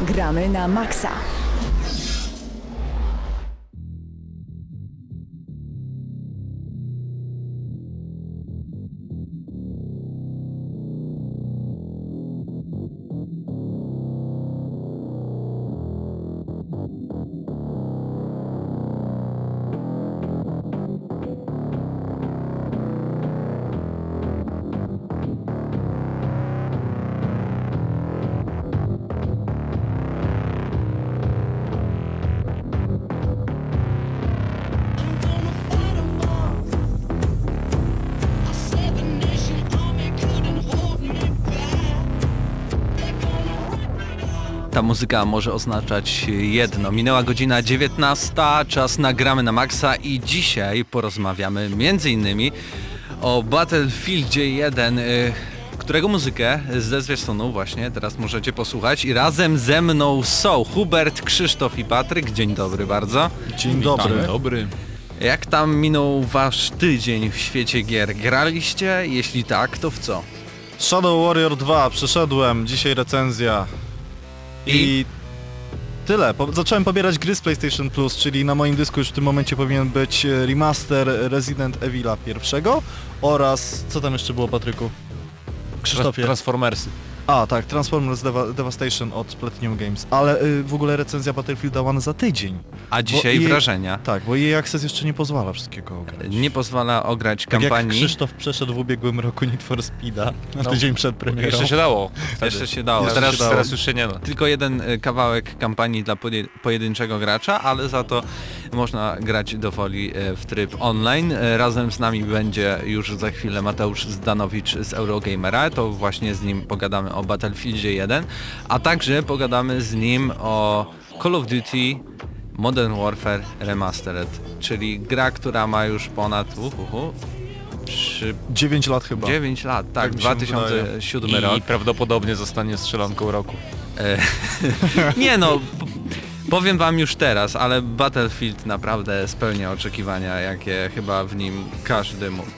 Gramy na maksa. Muzyka może oznaczać jedno. Minęła godzina 19, czas nagramy na maksa i dzisiaj porozmawiamy między innymi o Battlefieldzie 1, y, którego muzykę ze zwiastunu właśnie teraz możecie posłuchać i razem ze mną są Hubert, Krzysztof i Patryk. Dzień dobry bardzo. Dzień dobry. dobry. Jak tam minął wasz tydzień w świecie gier? Graliście? Jeśli tak, to w co? Shadow Warrior 2 przeszedłem, dzisiaj recenzja. I, tyle. Po, zacząłem pobierać gry z PlayStation Plus, czyli na moim dysku już w tym momencie powinien być e, remaster Resident Evil'a pierwszego oraz co tam jeszcze było Patryku? Krzysztofie. Transformersy. A tak, Transformers Deva Devastation od Platinum Games, ale y, w ogóle recenzja Battlefielda One za tydzień. A dzisiaj jej- wrażenia? Tak, bo jej Access jeszcze nie pozwala wszystkiego ograć. Nie pozwala ograć Tak jak kampanii. Krzysztof przeszedł w ubiegłym roku Need for Speeda na No, tydzień przed premierą. Jeszcze się dało. Jeszcze się dało. Jeszcze Teraz, się dało. teraz już się nie da. Tylko jeden y, kawałek kampanii dla poje- pojedynczego gracza, ale za to można grać do woli y, w tryb online. Y, Razem z nami będzie już za chwilę Mateusz Zdanowicz z Eurogamera, to właśnie z nim pogadamy o Battlefieldzie 1, a także pogadamy z nim o Call of Duty Modern Warfare Remastered, czyli gra, która ma już ponad uhuhu, trzy- 9 lat chyba. 9 lat, tak, Tak mi się 2007 I rok. prawdopodobnie zostanie strzelanką roku. E, nie no, powiem wam już teraz, ale Battlefield naprawdę spełnia oczekiwania, jakie chyba w nim każdy mógł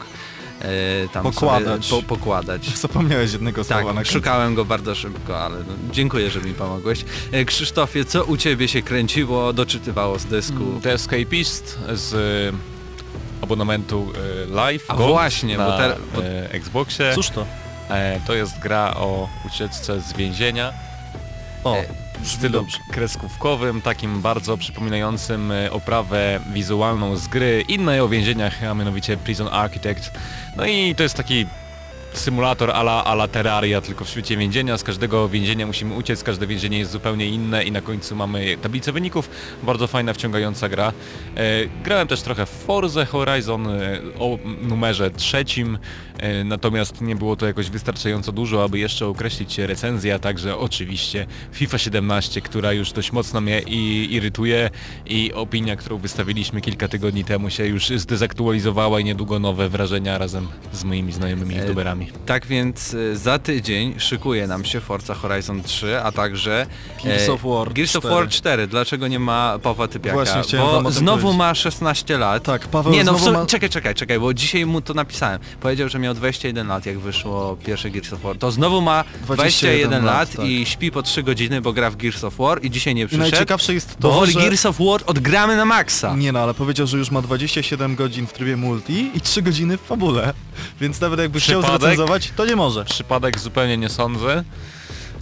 tam Pokładać. Sobie po, pokładać. Zapomniałeś jednego słowa na Tak, końcu. szukałem go bardzo szybko, ale no, dziękuję, że mi pomogłeś. E, Krzysztofie, co u ciebie się kręciło, doczytywało z dysku? The Escapist z e, abonamentu e, Live A Gold właśnie, na bo ter- bo- e, Xboxie. Cóż to? E, to jest gra o ucieczce z więzienia O, E, w stylu kreskówkowym, takim bardzo przypominającym e, oprawę wizualną z gry innej o więzieniach, a mianowicie Prison Architect. No i to jest taki symulator ala, ala Terraria, tylko w świecie więzienia. Z każdego więzienia musimy uciec, każde więzienie jest zupełnie inne i na końcu mamy tablicę wyników. Bardzo fajna, wciągająca gra. E, grałem też trochę w Forza Horizon e, o numerze trzecim, e, natomiast nie było to jakoś wystarczająco dużo, aby jeszcze określić recenzję, a także oczywiście FIFA 17, która już dość mocno mnie i irytuje i opinia, którą wystawiliśmy kilka tygodni temu się już zdezaktualizowała i niedługo nowe wrażenia razem z moimi znajomymi E, Tak więc y, za tydzień szykuje nam się Forza Horizon 3, a także Gears of War Gears of 4. War 4. Dlaczego nie ma Pawła Typiaka? Właśnie bo znowu powiedzieć. ma 16 lat. Tak, Paweł Nie no, znowu ma... czekaj, czekaj, czekaj, bo dzisiaj mu to napisałem. Powiedział, że miał 21 lat, jak wyszło pierwsze Gears of War. To znowu ma 21, 21 lat, tak. i śpi po 3 godziny, bo gra w Gears of War i dzisiaj nie I przyszedł. najciekawsze jest Bo to, woli że... Gears of War odgramy na maksa. Nie no, ale powiedział, że już ma 27 godzin w trybie multi i 3 godziny w fabule. Więc nawet jakby chciał Przypadek? To nie może. Przypadek zupełnie nie sądzę,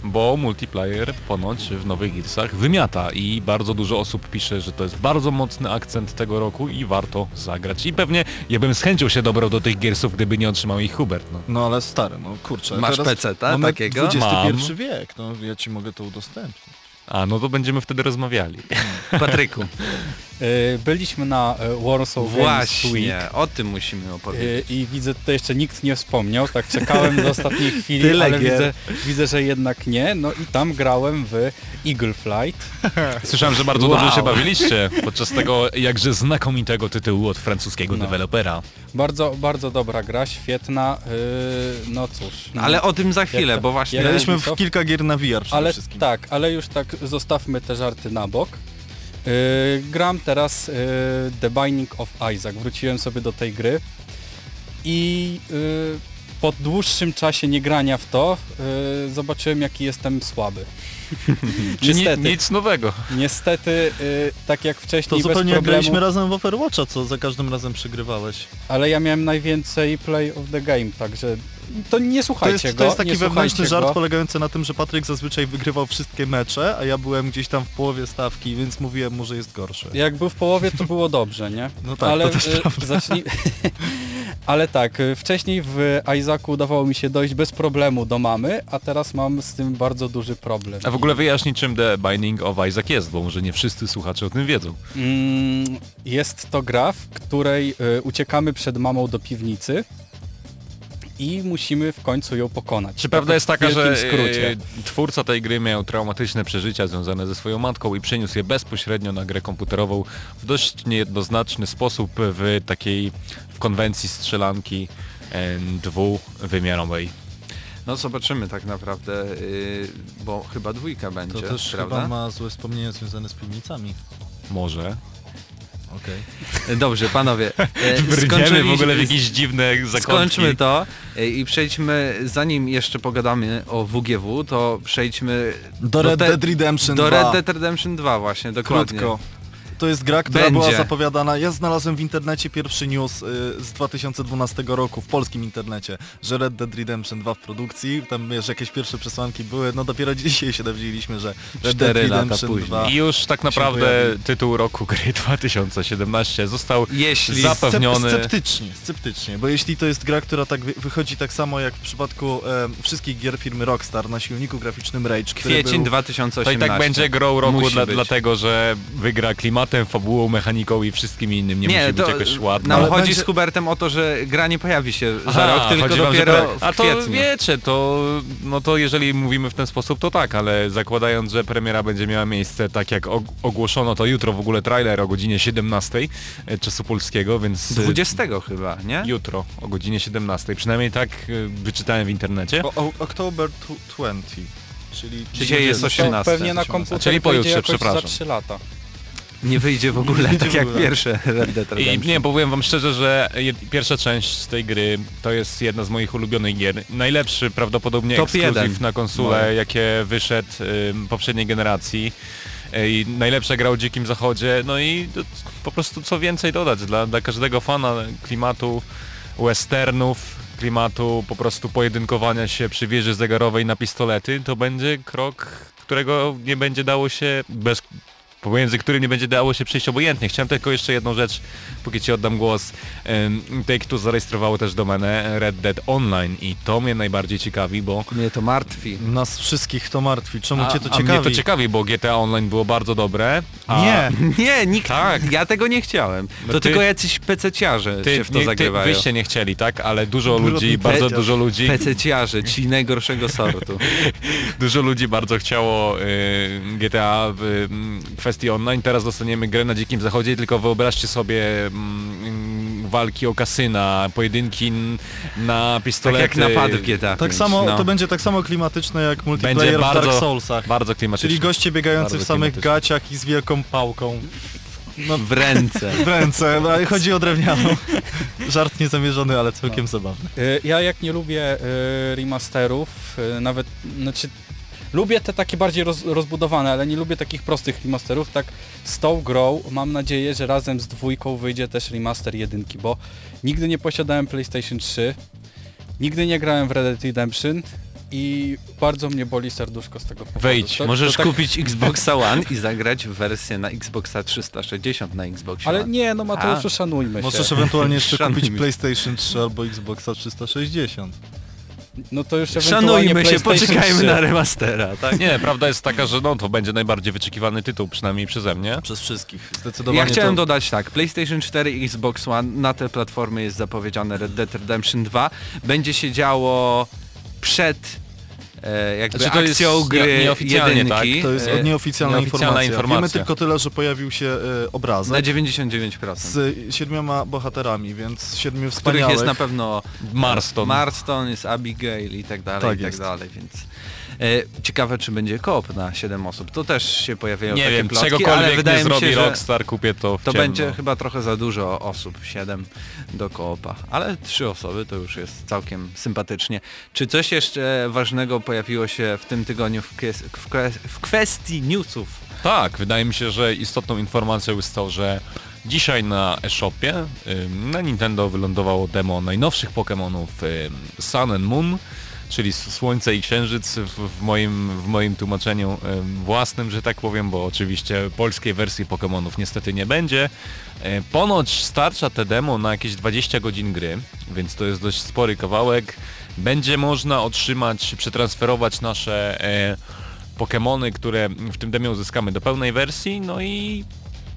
bo multiplayer ponoć w nowych Gearsach wymiata i bardzo dużo osób pisze, że to jest bardzo mocny akcent tego roku i warto zagrać. I pewnie ja bym z chęcią się dobrał do tych Gearsów, gdyby nie otrzymał ich Hubert. No. No ale stary, no kurczę. Masz peceta mamy takiego? XXI Mam. wiek, no ja ci mogę to udostępnić. A, no to będziemy wtedy rozmawiali. Patryku, Byliśmy na e, Warsaw Games Week właśnie, o tym musimy e, opowiedzieć. i widzę, tutaj jeszcze nikt nie wspomniał, tak czekałem do ostatniej chwili, Tyle ale widzę, widzę, że jednak nie. No i tam grałem w Eagle Flight. Słyszałem, że bardzo Wow. dobrze się bawiliście podczas tego jakże znakomitego tytułu od francuskiego No. dewelopera. Bardzo, bardzo dobra gra, świetna. e, No cóż. No. Ale o tym za chwilę, bo właśnie... Graliśmy w kilka gier na VR przede Ale wszystkim. tak, ale już tak zostawmy te żarty na bok. Yy, gram teraz yy, The Binding of Isaac. Wróciłem sobie do tej gry i yy, po dłuższym czasie nie grania w to y, zobaczyłem jaki jestem słaby. Niestety. nic nowego. Niestety, y, tak jak To wcześniej bez zupełnie jak problemu, graliśmy razem w Overwatcha, co za każdym razem przegrywałeś. ale ja miałem najwięcej play of the game, także to nie To słuchajcie jest, go. to jest taki wewnętrzny żart go. polegający na tym, że Patryk zazwyczaj wygrywał wszystkie mecze, a ja byłem gdzieś tam w połowie stawki, więc mówiłem mu, że jest gorszy. Jak był w połowie, to było dobrze, nie? No tak, ale to też y, prawda. zacznij... Ale tak, y, wcześniej w Isaacu udawało mi się dojść bez problemu do mamy, a teraz mam z tym bardzo duży problem. A w ogóle wyjaśnij czym The Binding of Isaac jest, bo może nie wszyscy słuchacze o tym wiedzą. Mm, Jest to gra, w której y, uciekamy przed mamą do piwnicy i musimy w końcu ją pokonać. Czy prawda jest taka, w że wielkim skrócie. e, twórca tej gry miał traumatyczne przeżycia związane ze swoją matką i przeniósł je bezpośrednio na grę komputerową w dość niejednoznaczny sposób w takiej w konwencji strzelanki e, dwuwymiarowej. No zobaczymy tak naprawdę, yy, bo chyba dwójka będzie, To też prawda? chyba ma złe wspomnienia związane z piwnicami. Może. Okej. Dobrze, panowie. e, Brniemy w ogóle w jakieś dziwne zakątki. Skończmy to e, i przejdźmy, zanim jeszcze pogadamy o WGW, to przejdźmy Do Red te- Dead Redemption do 2. Red Dead Redemption 2 właśnie, dokładnie. Krótko. To jest gra, która Będzie. była zapowiadana. Ja znalazłem w internecie pierwszy news y, z 2012 roku, w polskim internecie, że Red Dead Redemption 2 w produkcji. Tam wiesz, jakieś pierwsze przesłanki były. No dopiero dzisiaj się dowiedzieliśmy, że Red Dead Redemption później. 2 I już tak naprawdę tytuł roku gry 2017 został Jeśli Zap- zapewniony- Sceptycznie, sceptycznie, bo jeśli to jest gra, która tak wy- wychodzi tak samo jak w przypadku e, wszystkich gier firmy Rockstar na silniku graficznym Rage, który kwiecień był, 2018. To i tak będzie grą roku dla, dlatego, że wygra klimatem, fabułą, mechaniką i wszystkim innym. Nie, musi być jakoś ładna. nam Ale chodzi będzie- z Hubertem o to, że gra nie pojawi się za Aha, rok, tylko wam, dopiero pre- w A to wiecie, to, no to jeżeli mówimy w ten sposób, to tak, ale zakładając, że premiera będzie miała miejsce tak jak og- ogłoszono, to jutro w ogóle trailer o godzinie 17 e, czasu polskiego, więc... e, 20 chyba, nie? Jutro o godzinie 17, przynajmniej tak e, wyczytałem w internecie. o, o, October tw- 20, czyli... Dzisiaj jest To 18. Pewnie na komputer Czyli pojutrze, przepraszam. za 3 lata. Nie wyjdzie w ogóle, wyjdzie tak w jak ogóle. pierwsze Red Dead I Redemption. nie, powiem wam szczerze, że pierwsza część z tej gry to jest jedna z moich ulubionych gier. Najlepszy prawdopodobnie Top ekskluzyw jeden. na konsolę, Moje. jakie wyszedł ym, poprzedniej generacji. E, I najlepsza gra o Dzikim Zachodzie, no i po prostu co więcej dodać dla, dla każdego fana klimatu westernów, klimatu po prostu pojedynkowania się przy wieży zegarowej na pistolety, to będzie krok, którego nie będzie dało się bez pomiędzy którym nie będzie dało się przejść obojętnie. Chciałem tylko jeszcze jedną rzecz, póki ci oddam głos. Em, Take-Two zarejestrowało też domenę Red Dead Online i to mnie najbardziej ciekawi, bo Mnie to martwi. Nas wszystkich to martwi. Czemu a, cię to a ciekawi? mnie to ciekawi, bo GTA Online było bardzo dobre. A Nie! Nie, nikt, Tak. ja tego nie chciałem. No to ty- tylko jacyś pececiarze Ty, się w to nie, ty, zagrywają. wyście nie chcieli, tak? Ale dużo Brudny ludzi, bardzo dużo ludzi, Pececiarze, ci najgorszego sortu. dużo ludzi bardzo chciało y, GTA w y, kwestii online. Teraz dostaniemy grę na Dzikim Zachodzie, tylko wyobraźcie sobie walki o kasyna, pojedynki na Tak pistolety. jak napady w GTA Tak 5, samo, no. to będzie tak samo klimatyczne jak multiplayer Będzie w Dark bardzo- Soulsach. Bardzo klimatyczne. Czyli goście biegający Bardzo w samych gaciach i z wielką pałką. No, W ręce. w ręce, ale chodzi o drewnianą. Żart niezamierzony, ale całkiem zabawny. Y, Ja jak nie lubię y, remasterów, y, nawet, znaczy lubię te takie bardziej roz, rozbudowane, ale nie lubię takich prostych remasterów, tak z tą grą mam nadzieję, że razem z dwójką wyjdzie też remaster jedynki, bo nigdy nie posiadałem PlayStation 3, nigdy nie grałem w Red Dead Redemption i bardzo mnie boli serduszko z tego powodu. Wejdź, To- Możesz to tak- kupić Xboxa One i zagrać w wersję na Xboxa 360 na Xboxie Ale One. nie, no Mateuszu, A. szanujmy się. Możesz ewentualnie jeszcze kupić. PlayStation 3 albo Xboxa 360. No to już Szanujmy się, poczekajmy 3. na remastera, tak? Nie, prawda jest taka, że no to będzie najbardziej wyczekiwany tytuł, przynajmniej przeze mnie. Przez wszystkich. Zdecydowanie Ja chciałem to... dodać tak, PlayStation 4 i Xbox One, na te platformy jest zapowiedziane Red Dead Redemption 2. Będzie się działo przed jakby Znaczy, to jest akcją nie- gry nieoficjalnie, jedynki. tak? To jest e, nieoficjalna, nieoficjalna informacja. informacja. Wiemy tylko tyle, że pojawił się e, obrazek na 99%. z siedmioma bohaterami, więc siedmiu z których wspaniałych. jest na pewno Marston. Marston, jest Abigail i tak dalej, Tak i tak jest. dalej, więc E, ciekawe, czy będzie koop na 7 osób. To też się pojawiają Nie takie wiem, plotki, ale czegokolwiek wydaje nie mi zrobi się, że Rockstar, kupię to w to ciemno. będzie chyba trochę za dużo osób, 7 do koopa. Ale trzy osoby to już jest całkiem sympatycznie. Czy coś jeszcze ważnego pojawiło się w tym tygodniu w, kies- w, w kwestii newsów? Tak, wydaje mi się, że istotną informacją jest to, że dzisiaj na eShopie na Nintendo wylądowało demo najnowszych Pokémonów Sun and Moon, czyli Słońce i Księżyc w, moim, w moim tłumaczeniu ym, własnym, że tak powiem, bo oczywiście polskiej wersji Pokémonów niestety nie będzie. E, Ponoć starcza te demo na jakieś 20 godzin gry, więc to jest dość spory kawałek. Będzie można otrzymać, przetransferować nasze e, Pokémony, które w tym demie uzyskamy do pełnej wersji, no i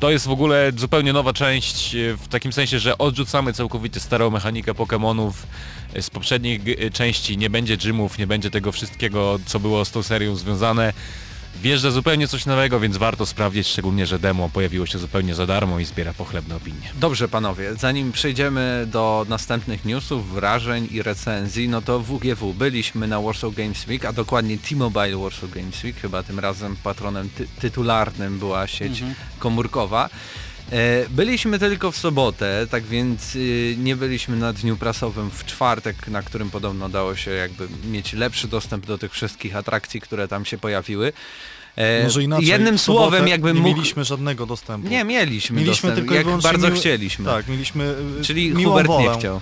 to jest w ogóle zupełnie nowa część, e, w takim sensie, że odrzucamy całkowicie starą mechanikę Pokémonów e, z poprzednich e, części, nie będzie gymów, nie będzie tego wszystkiego, co było z tą serią związane. Wjeżdża zupełnie coś nowego, więc warto sprawdzić, szczególnie, że demo pojawiło się zupełnie za darmo i zbiera pochlebne opinie. Dobrze panowie, zanim przejdziemy do następnych newsów, wrażeń i recenzji, no to WGW byliśmy na Warsaw Games Week, a dokładnie T-Mobile Warsaw Games Week, chyba tym razem patronem ty tytularnym była sieć komórkowa. E, Byliśmy tylko w sobotę, tak więc y, nie byliśmy na dniu prasowym w czwartek, na którym podobno dało się jakby mieć lepszy dostęp do tych wszystkich atrakcji, które tam się pojawiły. E, Może inaczej. Jednym słowem jakbym nie mógł... mieliśmy żadnego dostępu. Nie, mieliśmy, Mieliśmy dostęp, tylko jak wyłącznie bardzo miły- chcieliśmy. Tak, mieliśmy y, Czyli miłą Hubert wolę. nie chciał.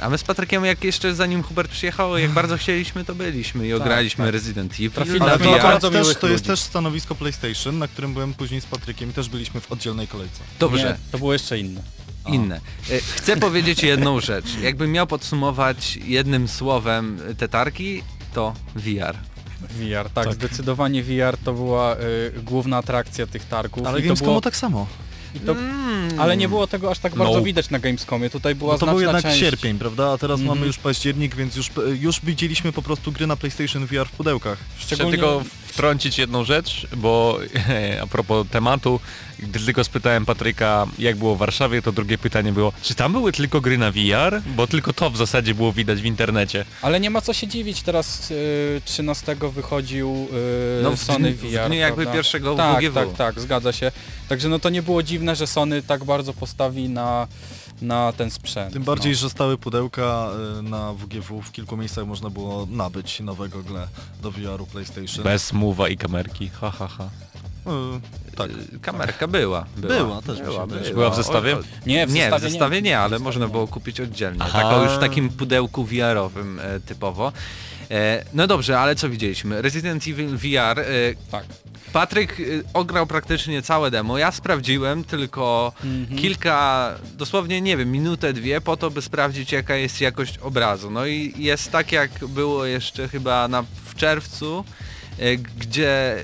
A my z Patrykiem, jak jeszcze zanim Hubert przyjechał, jak bardzo chcieliśmy, to byliśmy i ograliśmy tak. Resident Evil Ale to, VR. bardzo też, to jest też stanowisko PlayStation, na którym byłem później z Patrykiem i też byliśmy w oddzielnej kolejce. Dobrze, Nie, to było jeszcze inne. inne. E, Chcę powiedzieć jedną rzecz. Jakbym miał podsumować jednym słowem te targi, to VR. VR, tak, Tak. zdecydowanie VR to była y, główna atrakcja tych targów. Ale Gamescomu było, tak samo. i to, Mm. ale nie było tego aż tak bardzo No. widać na Gamescomie. Tutaj była Bo to był jednak część. sierpień, prawda? A teraz Mhm. mamy już październik, więc już, już widzieliśmy po prostu gry na PlayStation VR w pudełkach. Szczególnie tylko wtrącić jedną rzecz, bo a propos tematu, gdy tylko spytałem Patryka, jak było w Warszawie, to drugie pytanie było, czy tam były tylko gry na VR? Bo tylko to w zasadzie było widać w internecie. Ale nie ma co się dziwić, teraz y, 13 wychodził y, No Sony dniu- w VR. dniu jakby prawda? pierwszego tak, WGW. Tak, tak, zgadza się. Także no to nie było dziwne, że Sony tak bardzo postawi na, na ten sprzęt. Tym bardziej, że stały pudełka y, na WGW w kilku miejscach można było nabyć nowe gogle do VR-u PlayStation. Bez mowa i kamerki, ha ha ha. Y, tak. Y, Kamerka była. Była, Była, też się wydaje. Była w zestawie? O, o, Nie, w nie, zestawie w zestawie nie, ale W można było nie. kupić oddzielnie. Aha. Taką już w takim pudełku VR-owym e, typowo. E, no dobrze, ale co widzieliśmy? Resident Evil VR. E, Tak. Patryk y, ograł praktycznie całe demo. Ja sprawdziłem tylko Mhm. kilka, dosłownie nie wiem, minutę, dwie po to, by sprawdzić jaka jest jakość obrazu. No i jest tak jak było jeszcze chyba na, w czerwcu, gdzie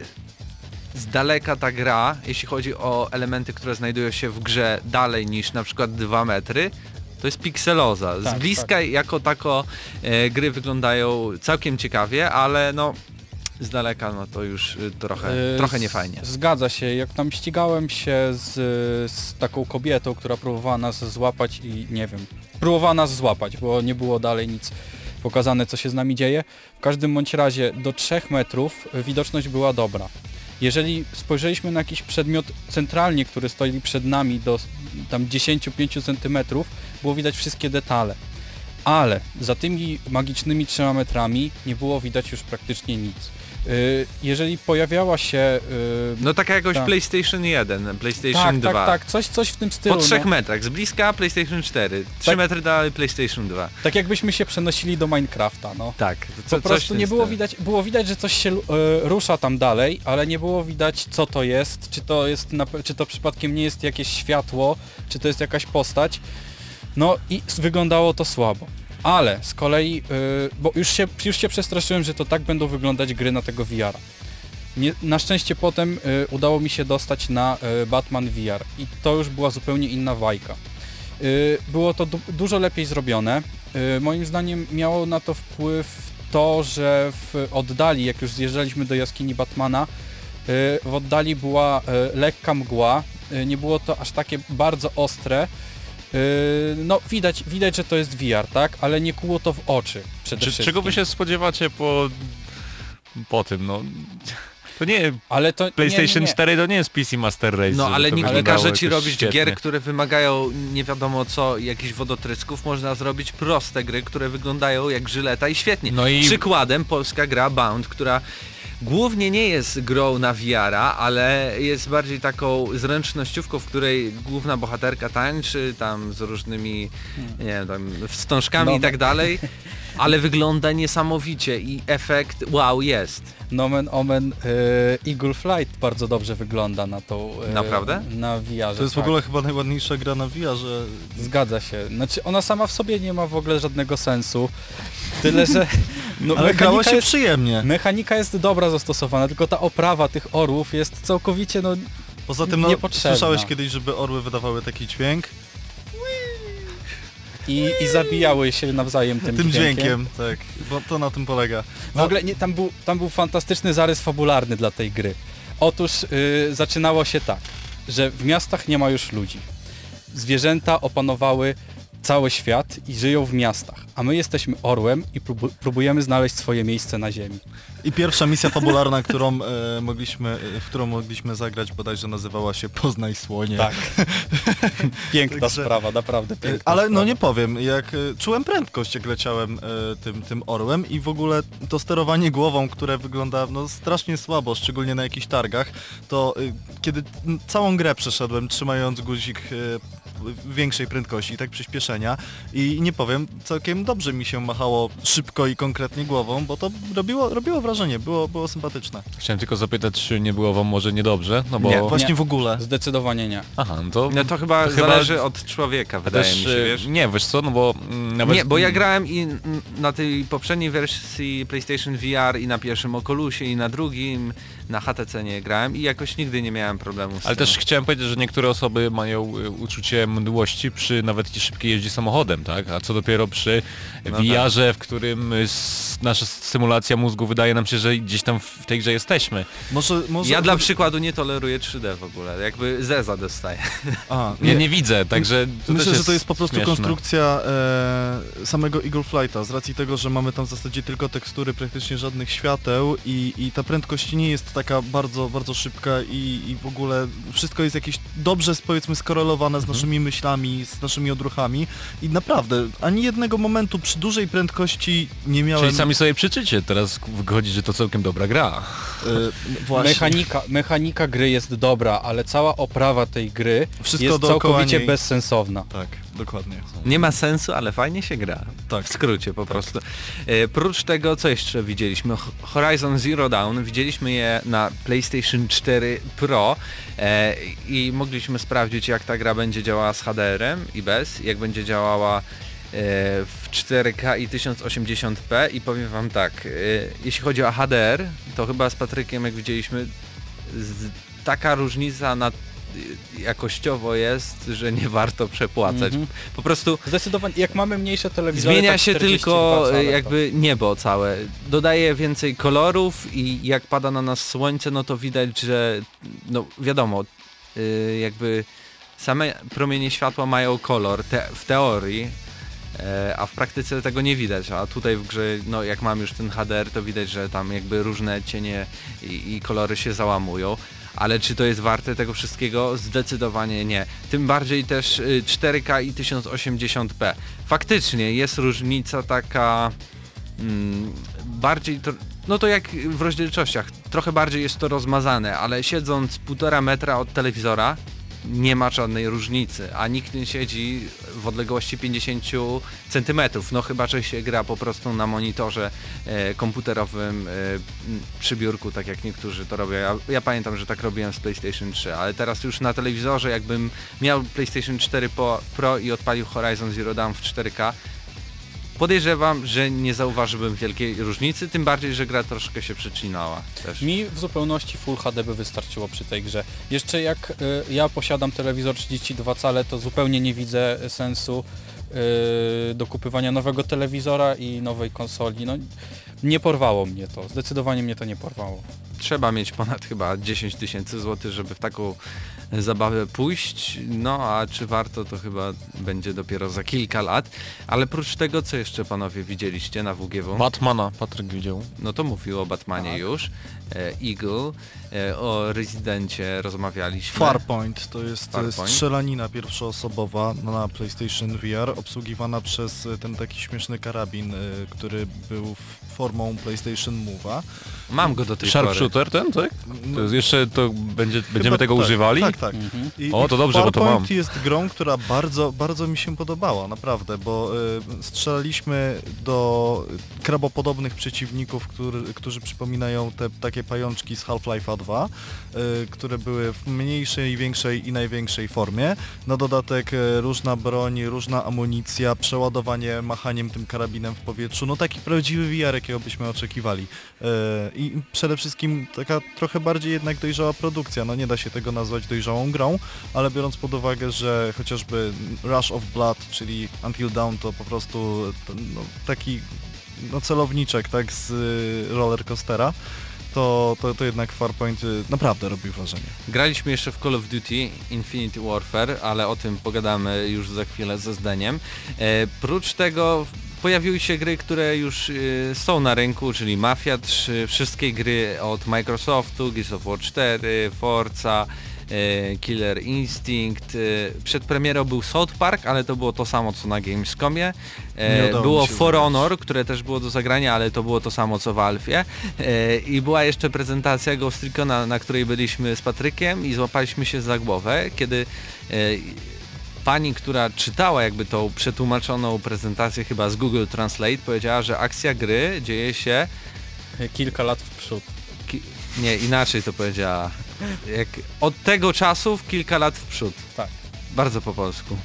z daleka ta gra, jeśli chodzi o elementy, które znajdują się w grze dalej niż na przykład 2 metry, to jest pikseloza. Z Tak, bliska jako tako e, gry wyglądają całkiem ciekawie, ale no z daleka no to już y, trochę, Y, trochę niefajnie. Zgadza się, jak tam ścigałem się z, z taką kobietą, która próbowała nas złapać i nie wiem, próbowała nas złapać, bo nie było dalej nic pokazane, co się z nami dzieje. W każdym bądź razie do 3 metrów widoczność była dobra. Jeżeli spojrzeliśmy na jakiś przedmiot centralnie, który stoi przed nami do tam 10-5 centymetrów, było widać wszystkie detale. Ale za tymi magicznymi 3 metrami nie było widać już praktycznie nic. Y, Jeżeli pojawiała się... y, No taka jakoś. PlayStation 1, PlayStation tak, 2. tak, tak, coś, coś w tym stylu. Po 3 no. metrach, z bliska PlayStation 4, 3 Tak. metry dalej PlayStation 2. Tak jakbyśmy się przenosili do Minecrafta, no. Tak, Po co, w prostu nie było stylu. widać, było widać, że coś się e, rusza tam dalej, ale nie było widać co to jest, czy to jest, na, czy to przypadkiem nie jest jakieś światło, czy to jest jakaś postać. No i wyglądało to słabo. Ale z kolei, y, bo już się, już się przestraszyłem, że to tak będą wyglądać gry na tego VR-a. Nie, na szczęście potem y, udało mi się dostać na y, Batman VR i to już była zupełnie inna bajka. Y, było to du dużo lepiej zrobione. Moim zdaniem miało na to wpływ to, że w oddali, jak już zjeżdżaliśmy do jaskini Batmana, w oddali była lekka mgła, nie było to aż takie bardzo ostre. Y, No widać, widać, że to jest VR, tak? Ale nie kuło to w oczy przede Czy, wszystkim. czego wy się spodziewacie po po tym, no. To nie, Ale to PlayStation nie, nie, nie. 4 to nie jest PC Master Race. No ale nikt nie każe ci robić świetnie. gier, które wymagają nie wiadomo co, jakichś wodotrysków. Można zrobić proste gry, które wyglądają jak żyleta i świetnie. No i- Przykładem polska gra Bound, która głównie nie jest grą na VR-a, ale jest bardziej taką zręcznościówką, w której główna bohaterka tańczy tam z różnymi nie wiem, tam wstążkami No. i tak dalej. Ale wygląda niesamowicie i efekt wow jest. Nomen Omen e, Eagle Flight bardzo dobrze wygląda na tą... e, Naprawdę? Na VR-ze, To jest w tak. ogóle chyba najładniejsza gra na VR, że Zgadza się. Znaczy ona sama w sobie nie ma w ogóle żadnego sensu. Tyle, że... No, ale grało się jest, przyjemnie. mechanika jest dobra zastosowana, tylko ta oprawa tych orłów jest całkowicie no... Poza tym no, słyszałeś kiedyś, żeby orły wydawały taki dźwięk? I, i zabijały się nawzajem tym, Tym dźwiękiem. dźwiękiem, tak. Bo to na tym polega. W ogóle nie, tam, był, tam był fantastyczny zarys fabularny dla tej gry. Otóż y, zaczynało się tak, że w miastach nie ma już ludzi. Zwierzęta opanowały cały świat i żyją w miastach, a my jesteśmy orłem i próbu- próbujemy znaleźć swoje miejsce na ziemi. I pierwsza misja fabularna, którą e, mogliśmy, e, w którą mogliśmy zagrać bodajże nazywała się Poznaj Słonie. Tak. piękna Także- sprawa, naprawdę E, piękna Ale no sprawa. nie powiem, jak e, czułem prędkość jak leciałem e, tym, tym orłem i w ogóle to sterowanie głową, które wygląda no strasznie słabo, szczególnie na jakichś targach, to kiedy całą grę przeszedłem trzymając guzik większej prędkości, tak przyspieszenia i nie powiem, całkiem dobrze mi się machało szybko i konkretnie głową, bo to robiło, robiło wrażenie, było, było sympatyczne. Chciałem tylko zapytać, czy nie było wam może niedobrze? No bo... Nie, Właśnie Nie. w ogóle. Zdecydowanie nie. Aha, no to... No to chyba To chyba- zależy od człowieka, wydaje też, mi się, e, wiesz. Nie, wiesz co, no bo mm, nawet... Nie, bo ja grałem i na tej poprzedniej wersji PlayStation VR i na pierwszym Oculusie i na drugim, na HTC nie grałem i jakoś nigdy nie miałem problemu z Ale tym. też chciałem powiedzieć, że niektóre osoby mają y, uczucie mdłości przy nawet szybkiej jeździ samochodem, tak? A co dopiero przy No VR-ze, w którym y, s- nasza symulacja mózgu wydaje nam się, że gdzieś tam w tej grze jesteśmy. Może, może... Ja dla przykładu nie toleruję 3D w ogóle, jakby zeza dostaję. A, Ja nie widzę, także to Myślę, też że to jest po prostu śmieszne. konstrukcja e, samego Eagle Flighta, z racji tego, że mamy tam w zasadzie tylko tekstury, praktycznie żadnych świateł i, i ta prędkość nie jest taka bardzo, bardzo szybka i, i w ogóle wszystko jest jakieś dobrze, powiedzmy, skorelowane Mhm. z naszymi myślami, z naszymi odruchami i naprawdę ani jednego momentu przy dużej prędkości nie miałem... Czyli sami sobie przeczycie, teraz wychodzi, że to całkiem dobra gra. właśnie. Mechanika, mechanika gry jest dobra, ale cała oprawa tej gry Wszystko jest całkowicie niej. bezsensowna. Tak, dokładnie. Nie ma sensu, ale fajnie się gra. Tak. W skrócie po prostu. E, prócz tego, co jeszcze widzieliśmy? Ho- Horizon Zero Dawn, widzieliśmy je na PlayStation 4 Pro e, i mogliśmy sprawdzić jak ta gra będzie działała z HDR-em i bez, jak będzie działała e, w 4K i 1080p i powiem wam tak, e, jeśli chodzi o HDR, to chyba z Patrykiem jak widzieliśmy taka różnica na jakościowo jest, że nie warto przepłacać. Mhm. Po prostu Zdecydowanie, jak mamy mniejsze telewizory, Zmienia tak się 42 tylko e, to- jakby niebo całe. Dodaje więcej kolorów i jak pada na nas słońce, no to widać, że no wiadomo, y, jakby same promienie światła mają kolor te, w teorii, e, a w praktyce tego nie widać, a tutaj w grze, no jak mam już ten HDR, to widać, że tam jakby różne cienie i, i kolory się załamują. Ale czy to jest warte tego wszystkiego? Zdecydowanie nie. Tym bardziej też y, 4K i 1080p. Faktycznie jest różnica taka mm, bardziej to, no to jak w rozdzielczościach, trochę bardziej jest to rozmazane, ale siedząc półtora metra od telewizora nie ma żadnej różnicy, a nikt nie siedzi w odległości 50 centymetrów, no chyba, że się gra po prostu na monitorze e, komputerowym e, przy biurku, tak jak niektórzy to robią. Ja, ja pamiętam, że tak robiłem z PlayStation 3, ale teraz już na telewizorze, jakbym miał PlayStation 4 Pro, Pro i odpalił Horizon Zero Dawn w 4K, podejrzewam, że nie zauważyłbym wielkiej różnicy, tym bardziej, że gra troszkę się przycinała też. Mi w zupełności Full HD by wystarczyło przy tej grze. Jeszcze jak y, ja posiadam telewizor 32 cale, to zupełnie nie widzę sensu y, dokupywania nowego telewizora i nowej konsoli. No, nie porwało mnie to, zdecydowanie mnie to nie porwało. Trzeba mieć ponad chyba 10 tysięcy złotych, żeby w taką zabawę pójść, no a czy warto to chyba będzie dopiero za kilka lat, ale prócz tego co jeszcze panowie widzieliście na WGW? Batmana Patryk widział. No to mówił o Batmanie Tak. już, Eagle, e, o Rezydencie rozmawialiśmy. Farpoint to jest e, Farpoint. strzelanina pierwszoosobowa na PlayStation VR, obsługiwana przez e, ten taki śmieszny karabin, e, który był formą PlayStation Move'a. Mam go do tej pory. Sharpshooter ten, tak? To jest jeszcze to będzie, będziemy chyba tego tak, używali? Tak, tak. Mhm. I, O, to dobrze, bo to Farpoint mam. jest grą, która bardzo, bardzo mi się podobała, naprawdę, bo y, strzelaliśmy do krabopodobnych przeciwników, który, którzy przypominają te takie pajączki z Half-Life'a 2, y, które były w mniejszej, większej i największej formie. Na dodatek y, różna broń, różna amunicja, przeładowanie machaniem tym karabinem w powietrzu, no taki prawdziwy VR, jakiego byśmy oczekiwali. Y, I przede wszystkim taka trochę bardziej jednak dojrzała produkcja, no nie da się tego nazwać dojrzałą grą, ale biorąc pod uwagę, że chociażby Rush of Blood, czyli Until Dawn to po prostu no, taki no, celowniczek tak z roller coastera, to, to, to jednak Farpoint y, naprawdę robi wrażenie. Graliśmy jeszcze w Call of Duty Infinity Warfare, ale o tym pogadamy już za chwilę ze Zdeniem. E, prócz tego pojawiły się gry, które już e, są na rynku, czyli Mafia 3, wszystkie gry od Microsoftu, Gears of War 4, Forza, Killer Instinct. E, przed premierą był South Park, ale to było to samo co na Gamescomie. E, było For. Honor, które też było do zagrania, ale to było to samo co w Alfie. E, I była jeszcze prezentacja Ghost Recona, na której byliśmy z Patrykiem i złapaliśmy się za głowę, kiedy e, pani, która czytała jakby tą przetłumaczoną prezentację chyba z Google Translate powiedziała, że akcja gry dzieje się Kilka lat w przód. ki- nie, inaczej to powiedziała. Jak od tego czasu w kilka lat w przód. Tak. Bardzo po polsku.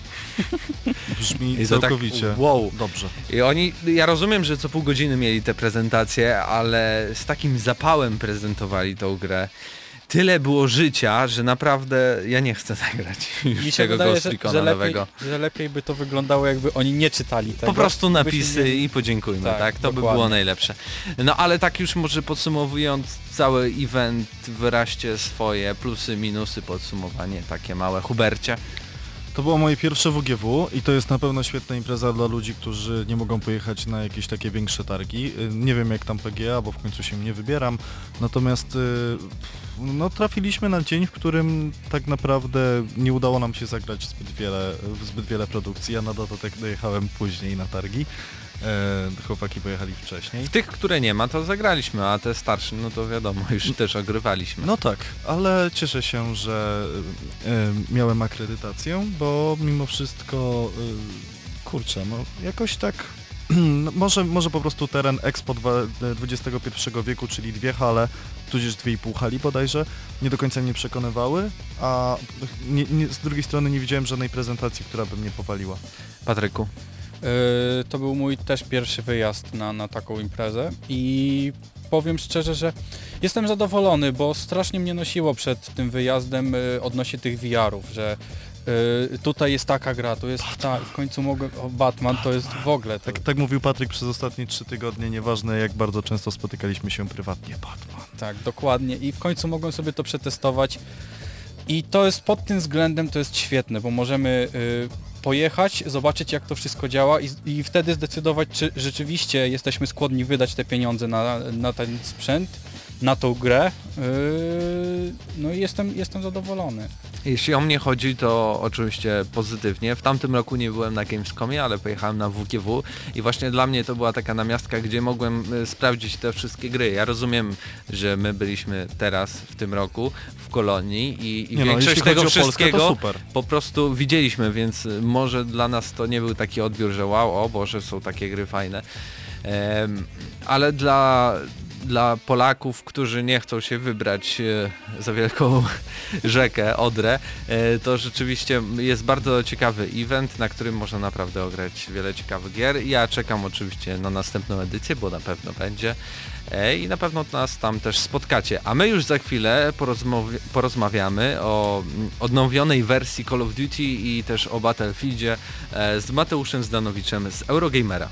Brzmi I tak, całkowicie wow. dobrze. I oni, ja rozumiem, że co pół godziny mieli te prezentacje, ale z takim zapałem prezentowali tą grę. Tyle było życia, że naprawdę ja nie chcę zagrać już Mi się tego wydaje, Ghost że, Recona że, lepiej, nowego. że lepiej by to wyglądało jakby oni nie czytali tego. Po prostu napisy mieli- i podziękujmy, tak? Tak, To by dokładnie. było najlepsze. No ale tak już może podsumowując cały event, wyraźcie swoje plusy, minusy, podsumowanie takie małe. Hubercie. To było moje pierwsze WGW i to jest na pewno świetna impreza dla ludzi, którzy nie mogą pojechać na jakieś takie większe targi. Y, Nie wiem jak tam PGA, bo w końcu się nie wybieram. Natomiast y, no, trafiliśmy na dzień, w którym tak naprawdę nie udało nam się zagrać zbyt wiele, w zbyt wiele produkcji. Ja na dodatek dojechałem później na targi. E, chłopaki pojechali wcześniej. W tych, które nie ma, to zagraliśmy, a te starsze, no to wiadomo, już też ogrywaliśmy. No tak, ale cieszę się, że y, miałem akredytację, bo mimo wszystko, y, kurczę, no jakoś tak, no, może, może po prostu teren Expo XXI wieku, czyli dwie hale, tudzież dwie i pół hali bodajże, nie do końca mnie przekonywały, a nie, nie, z drugiej strony nie widziałem żadnej prezentacji, która by mnie powaliła. Patryku. Yy, to był mój też pierwszy wyjazd na, na taką imprezę i powiem szczerze, że jestem zadowolony, bo strasznie mnie nosiło przed tym wyjazdem yy, odnośnie tych VR-ów, że yy, tutaj jest taka gra, tu jest ta w końcu mogę... O, Batman to jest w ogóle... To, Tak, tak mówił Patryk przez ostatnie trzy tygodnie, nieważne jak bardzo często spotykaliśmy się prywatnie, Batman. Tak, dokładnie. I w końcu mogłem sobie to przetestować. I to jest pod tym względem to jest świetne, bo możemy y, pojechać, zobaczyć jak to wszystko działa i, i wtedy zdecydować, czy rzeczywiście jesteśmy skłonni wydać te pieniądze na, na ten sprzęt, na tą grę. Y, no i jestem, jestem zadowolony. Jeśli o mnie chodzi, to oczywiście pozytywnie. W tamtym roku nie byłem na Gamescomie, ale pojechałem na WGW i właśnie dla mnie to była taka namiastka, gdzie mogłem e, sprawdzić te wszystkie gry. Ja rozumiem, że my byliśmy teraz w tym roku w Kolonii i, i Nie no, większość jeśli tego chodzi o Polskę, wszystkiego po prostu widzieliśmy, więc y, może dla nas to nie był taki odbiór, że wow, o Boże, są takie gry fajne. Em, ale dla, dla Polaków, którzy nie chcą się wybrać e, za wielką rzekę Odrę, e, to rzeczywiście jest bardzo ciekawy event, na którym można naprawdę ograć wiele ciekawych gier. Ja czekam oczywiście na następną edycję, bo na pewno będzie e, i na pewno nas tam też spotkacie. A my już za chwilę porozmawiamy o mm, odnowionej wersji Call of Duty i też o Battlefieldzie z Mateuszem Zdanowiczem z Eurogamera.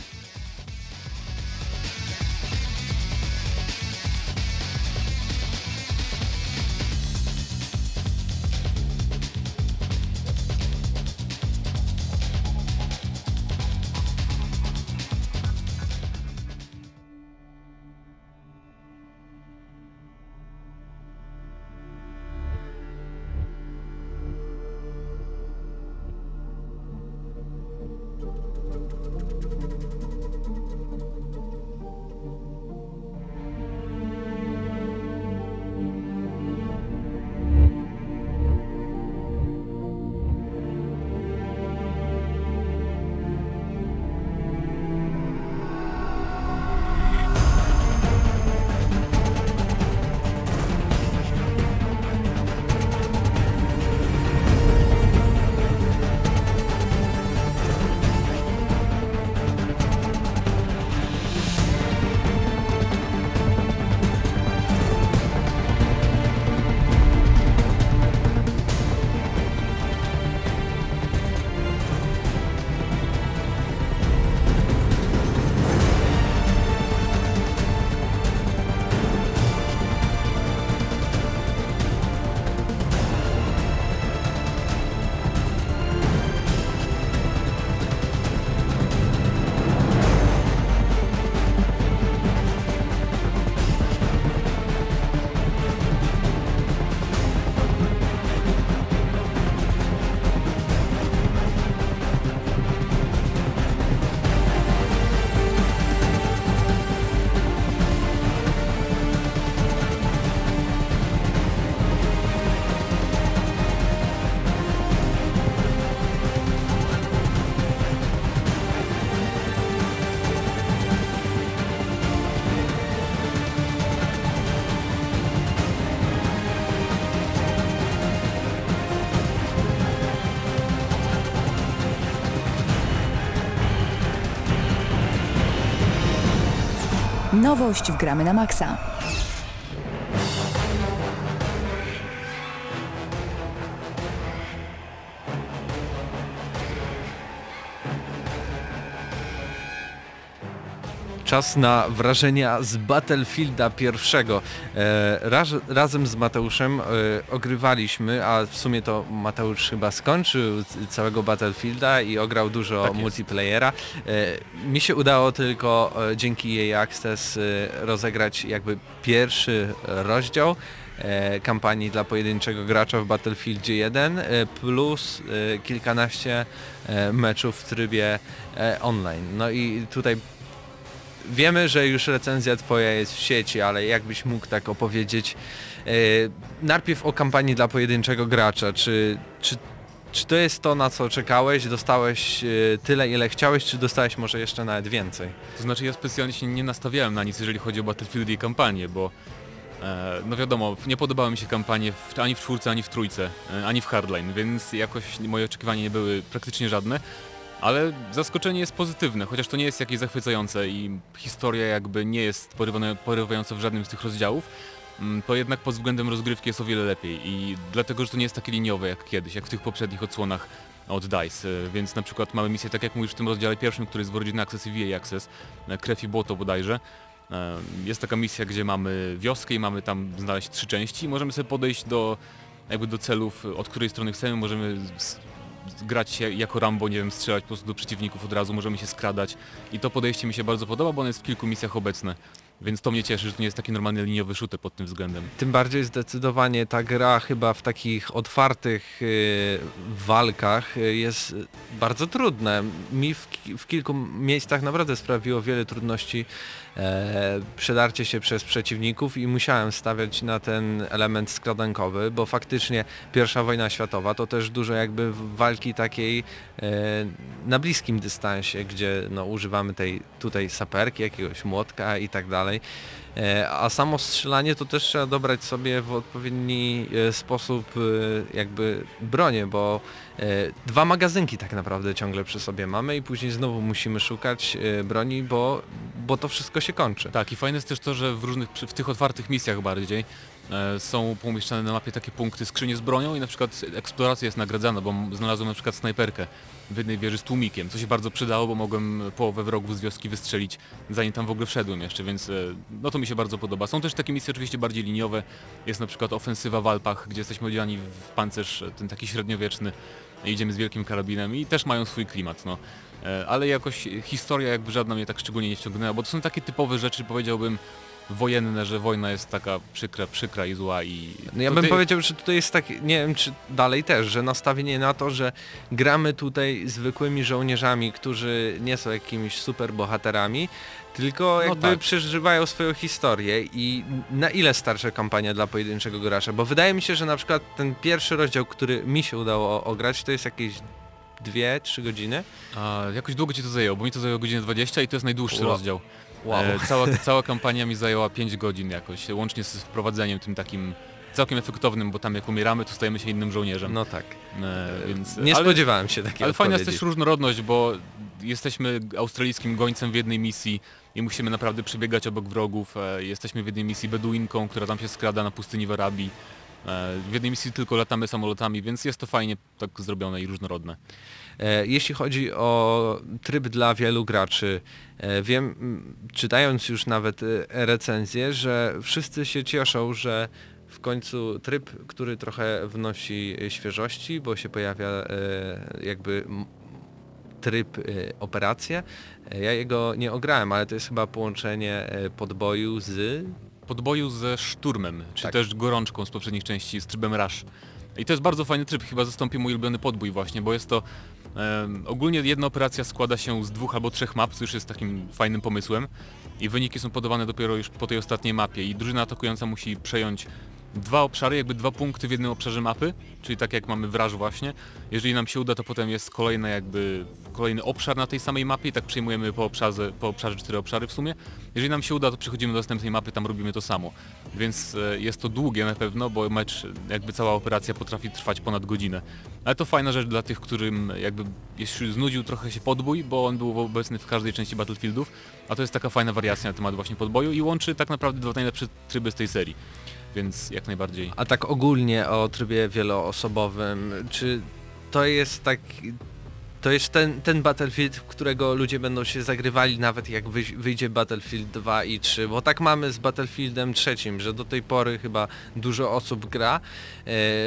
Nowość w gramy na maksa. Czas na wrażenia z Battlefielda pierwszego. E, raz, razem z Mateuszem e, ogrywaliśmy, a w sumie to Mateusz chyba skończył całego Battlefielda i ograł dużo Tak multiplayera. E, mi się udało tylko dzięki EA Access rozegrać jakby pierwszy rozdział kampanii dla pojedynczego gracza w Battlefieldzie 1 e, plus kilkanaście meczów w trybie online. No i tutaj Wiemy, że już recenzja twoja jest w sieci, ale jakbyś mógł tak opowiedzieć e, najpierw o kampanii dla pojedynczego gracza, czy, czy, czy to jest to na co czekałeś, dostałeś e, tyle ile chciałeś, czy dostałeś może jeszcze nawet więcej? To znaczy ja specjalnie się nie nastawiałem na nic, jeżeli chodzi o Battlefield i kampanię, bo e, no wiadomo, nie podobały mi się kampanie w, ani w czwórce, ani w trójce, ani w Hardline, więc jakoś moje oczekiwania nie były praktycznie żadne. Ale zaskoczenie jest pozytywne, chociaż to nie jest jakieś zachwycające i historia jakby nie jest porywająca w żadnym z tych rozdziałów, mm, to jednak pod względem rozgrywki jest o wiele lepiej i dlatego, że to nie jest takie liniowe jak kiedyś, jak w tych poprzednich odsłonach od DICE, e, więc na przykład mamy misję, tak jak mówisz w tym rozdziale pierwszym, który jest w Origin Access i VA Access, e, Krew i Błoto bodajże. E, Jest taka misja, gdzie mamy wioskę i mamy tam znaleźć trzy części. I możemy sobie podejść do jakby do celów, od której strony chcemy, możemy grać się jako Rambo, nie wiem, strzelać po prostu do przeciwników od razu, możemy się skradać i to podejście mi się bardzo podoba, bo ono jest w kilku misjach obecne. Więc to mnie cieszy, że to nie jest taki normalny liniowy shooter pod tym względem. Tym bardziej zdecydowanie ta gra chyba w takich otwartych y, walkach y, jest bardzo trudna. Mi w, w kilku miejscach naprawdę sprawiło wiele trudności e, przedarcie się przez przeciwników i musiałem stawiać na ten element skradankowy, bo faktycznie pierwsza wojna światowa to też dużo jakby walki takiej e, na bliskim dystansie, gdzie no, używamy tej tutaj saperki, jakiegoś młotka i tak dalej. E, A samo strzelanie to też trzeba dobrać sobie w odpowiedni e, sposób e, jakby bronię, bo dwa magazynki tak naprawdę ciągle przy sobie mamy i później znowu musimy szukać broni, bo, bo to wszystko się kończy. Tak, i fajne jest też to, że w różnych, w tych otwartych misjach bardziej są pomieszczane na mapie takie punkty skrzynie z bronią i na przykład eksploracja jest nagradzana, bo znalazłem na przykład snajperkę w jednej wieży z tłumikiem, co się bardzo przydało, bo mogłem połowę wrogów z wioski wystrzelić zanim tam w ogóle wszedłem jeszcze, więc e, no to mi się bardzo podoba. Są też takie misje oczywiście bardziej liniowe, jest na przykład ofensywa w Alpach, gdzie jesteśmy odziani w pancerz e, ten taki średniowieczny idziemy z wielkim karabinem i też mają swój klimat, no. E, Ale jakoś historia jakby żadna mnie tak szczególnie nie wciągnęła, bo to są takie typowe rzeczy, powiedziałbym, wojenne, że wojna jest taka przykra, przykra i zła i... No ja bym ty- powiedział, że tutaj jest tak, nie wiem czy dalej też, że nastawienie na to, że gramy tutaj zwykłymi żołnierzami, którzy nie są jakimiś super bohaterami, tylko jakby tak. przeżywają swoją historię i na ile starsza kampania dla pojedynczego gracza, bo wydaje mi się, że na przykład ten pierwszy rozdział, który mi się udało ograć, to jest jakieś dwie, trzy godziny. A, jakoś długo ci to zajęło, bo mi to zajęło godzinę 20 i to jest najdłuższy Wow. rozdział. Wow. E, cała, cała kampania mi zajęła 5 godzin jakoś, łącznie z wprowadzeniem tym takim całkiem efektownym, bo tam jak umieramy, to stajemy się innym żołnierzem. No tak. E, więc, Nie ale, spodziewałem się takiej ale fajna jest też różnorodność, bo jesteśmy australijskim gońcem w jednej misji i musimy naprawdę przebiegać obok wrogów. E, jesteśmy w jednej misji beduinką, która tam się skrada na pustyni w Arabii. E, w jednej misji tylko latamy samolotami, więc jest to fajnie tak zrobione i różnorodne. E, Jeśli chodzi o tryb dla wielu graczy, e, wiem, czytając już nawet e, recenzję, że wszyscy się cieszą, że w końcu tryb, który trochę wnosi świeżości, bo się pojawia jakby tryb operacja. Ja jego nie ograłem, ale to jest chyba połączenie podboju z... podboju ze szturmem, czy Tak. też gorączką z poprzednich części, z trybem Rush. I to jest bardzo fajny tryb, chyba zastąpi mój ulubiony podbój właśnie, bo jest to ogólnie jedna operacja składa się z dwóch albo trzech map, co już jest takim fajnym pomysłem. I wyniki są podawane dopiero już po tej ostatniej mapie. I drużyna atakująca musi przejąć dwa obszary, jakby dwa punkty w jednym obszarze mapy, czyli tak jak mamy wraż właśnie. Jeżeli nam się uda, to potem jest kolejny jakby kolejny obszar na tej samej mapie i tak przejmujemy po obszarze, po obszarze cztery obszary w sumie. Jeżeli nam się uda, to przechodzimy do następnej mapy, tam robimy to samo. Więc e, jest to długie na pewno, bo mecz, jakby cała operacja potrafi trwać ponad godzinę. Ale to fajna rzecz dla tych, którym jakby znudził trochę się podbój, bo on był obecny w każdej części Battlefieldów, a to jest taka fajna wariacja na temat właśnie podboju i łączy tak naprawdę dwa najlepsze tryby z tej serii. Więc jak najbardziej. A tak ogólnie o trybie wieloosobowym, czy to jest tak... To jest ten, ten Battlefield, w którego ludzie będą się zagrywali nawet jak wyj- wyjdzie Battlefield 2 i 3, bo tak mamy z Battlefieldem trzecim, że do tej pory chyba dużo osób gra e,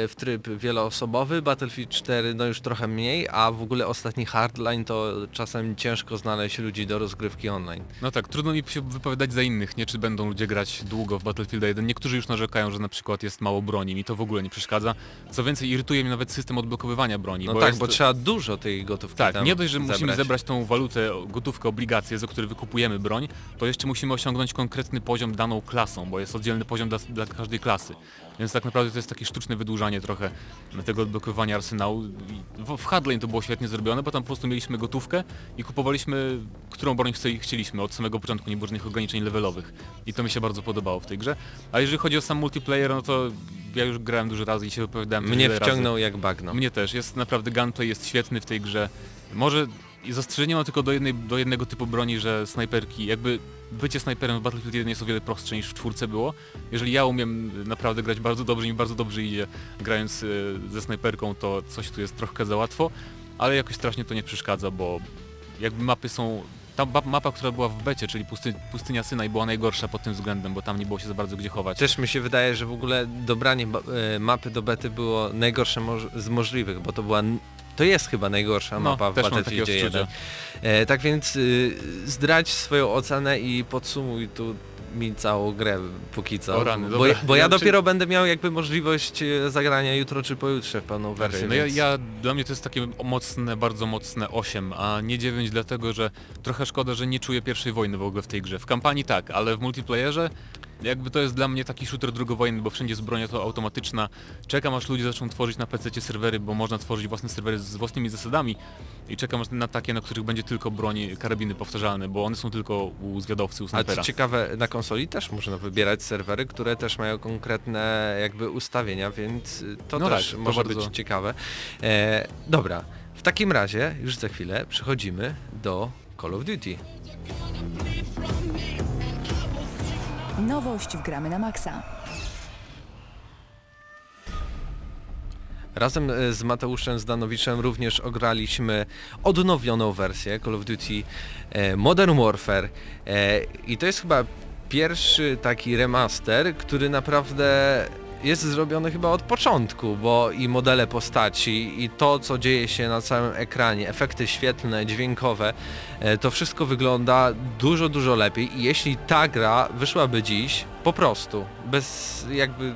w tryb wieloosobowy, Battlefield 4 no już trochę mniej, a w ogóle ostatni Hardline to czasem ciężko znaleźć ludzi do rozgrywki online. No tak, trudno mi się wypowiadać za innych, nie czy będą ludzie grać długo w Battlefield 1. Niektórzy już narzekają, że na przykład jest mało broni, mi to w ogóle nie przeszkadza. Co więcej, irytuje mnie nawet system odblokowywania broni. No bo tak, jest... bo trzeba dużo tej gotówki Tak, nie dość, że musimy zebrać. tą walutę, gotówkę, obligacje, za które wykupujemy broń, to jeszcze musimy osiągnąć konkretny poziom daną klasą, bo jest oddzielny poziom dla, dla każdej klasy. Więc tak naprawdę to jest takie sztuczne wydłużanie trochę tego odblokowywania arsenału. W, w Hardline to było świetnie zrobione, bo tam po prostu mieliśmy gotówkę i kupowaliśmy, którą broń chcieliśmy. Od samego początku nie było żadnych ograniczeń levelowych. I to mi się bardzo podobało w tej grze. A jeżeli chodzi o sam multiplayer, no to ja już grałem dużo razy i się wypowiadałem Mnie wiele razy. wciągnął jak bagno. Mnie też, jest naprawdę gunplay jest świetny w tej grze. Może zastrzeżenie mam tylko do, jednej, do jednego typu broni, że snajperki, jakby bycie snajperem w Battlefield 1 jest o wiele prostsze niż w czwórce było. Jeżeli ja umiem naprawdę grać bardzo dobrze i bardzo dobrze idzie grając y, ze snajperką, to coś tu jest trochę za łatwo, ale jakoś strasznie to nie przeszkadza, bo jakby mapy są... Ta ma- mapa, która była w becie, czyli pusty, pustynia Synaj była najgorsza pod tym względem, bo tam nie było się za bardzo gdzie chować. Też mi się wydaje, że w ogóle dobranie e, mapy do bety było najgorsze z możliwych, bo to była... To jest chyba najgorsza No, mapa w Battlefieldzie takie 1. odczucia. E, tak więc y, zdradź swoją ocenę i podsumuj tu mi całą grę póki co. O rany, bo, dobra. bo ja Ja czy- dopiero będę miał jakby możliwość e, zagrania jutro czy pojutrze w pełną wersję. Okej, no ja, więc- ja, dla mnie to jest takie mocne, bardzo mocne 8, a nie 9 dlatego, że trochę szkoda, że nie czuję pierwszej wojny w ogóle w tej grze. W kampanii tak, ale w multiplayerze jakby to jest dla mnie taki shooter drugowojenny, bo wszędzie jest broń to automatyczna. Czekam aż ludzie zaczną tworzyć na PC serwery, bo można tworzyć własne serwery z własnymi zasadami i czekam aż na takie, na których będzie tylko broń, karabiny powtarzalne, bo one są tylko u zwiadowcy, u A co snajpera. ciekawe, na konsoli też można wybierać serwery, które też mają konkretne jakby ustawienia, więc to No też tak, to może bardzo- być ciekawe. E, dobra, w takim razie już za chwilę przechodzimy do Call of Duty. Nowość w Gramy na Maxa. Razem e, z Mateuszem Zdanowiczem również ograliśmy odnowioną wersję Call of Duty e, Modern Warfare e, i to jest chyba pierwszy taki remaster, który naprawdę jest zrobiony chyba od początku, bo i modele postaci i to co dzieje się na całym ekranie, efekty świetlne, dźwiękowe, e, to wszystko wygląda dużo, dużo lepiej. I jeśli ta gra wyszłaby dziś po prostu, bez jakby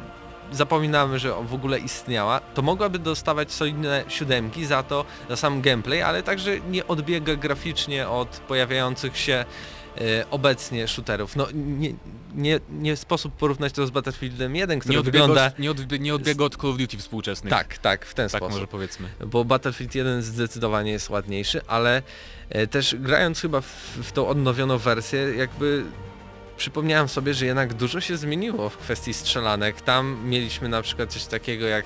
zapominamy, że w ogóle istniała, to mogłaby dostawać solidne siódemki za to, za sam gameplay, ale także nie odbiega graficznie od pojawiających się obecnie shooterów. No nie, nie, nie sposób porównać to z Battlefieldem 1, który Nie odbiega, wygląda... nie, odbie, nie odbiega od Call of Duty współczesnych. Tak, tak, w ten tak sposób może powiedzmy. bo Battlefield 1 zdecydowanie jest ładniejszy, ale e, też grając chyba w, w tą odnowioną wersję, jakby przypomniałem sobie, że jednak dużo się zmieniło w kwestii strzelanek. Tam mieliśmy na przykład coś takiego jak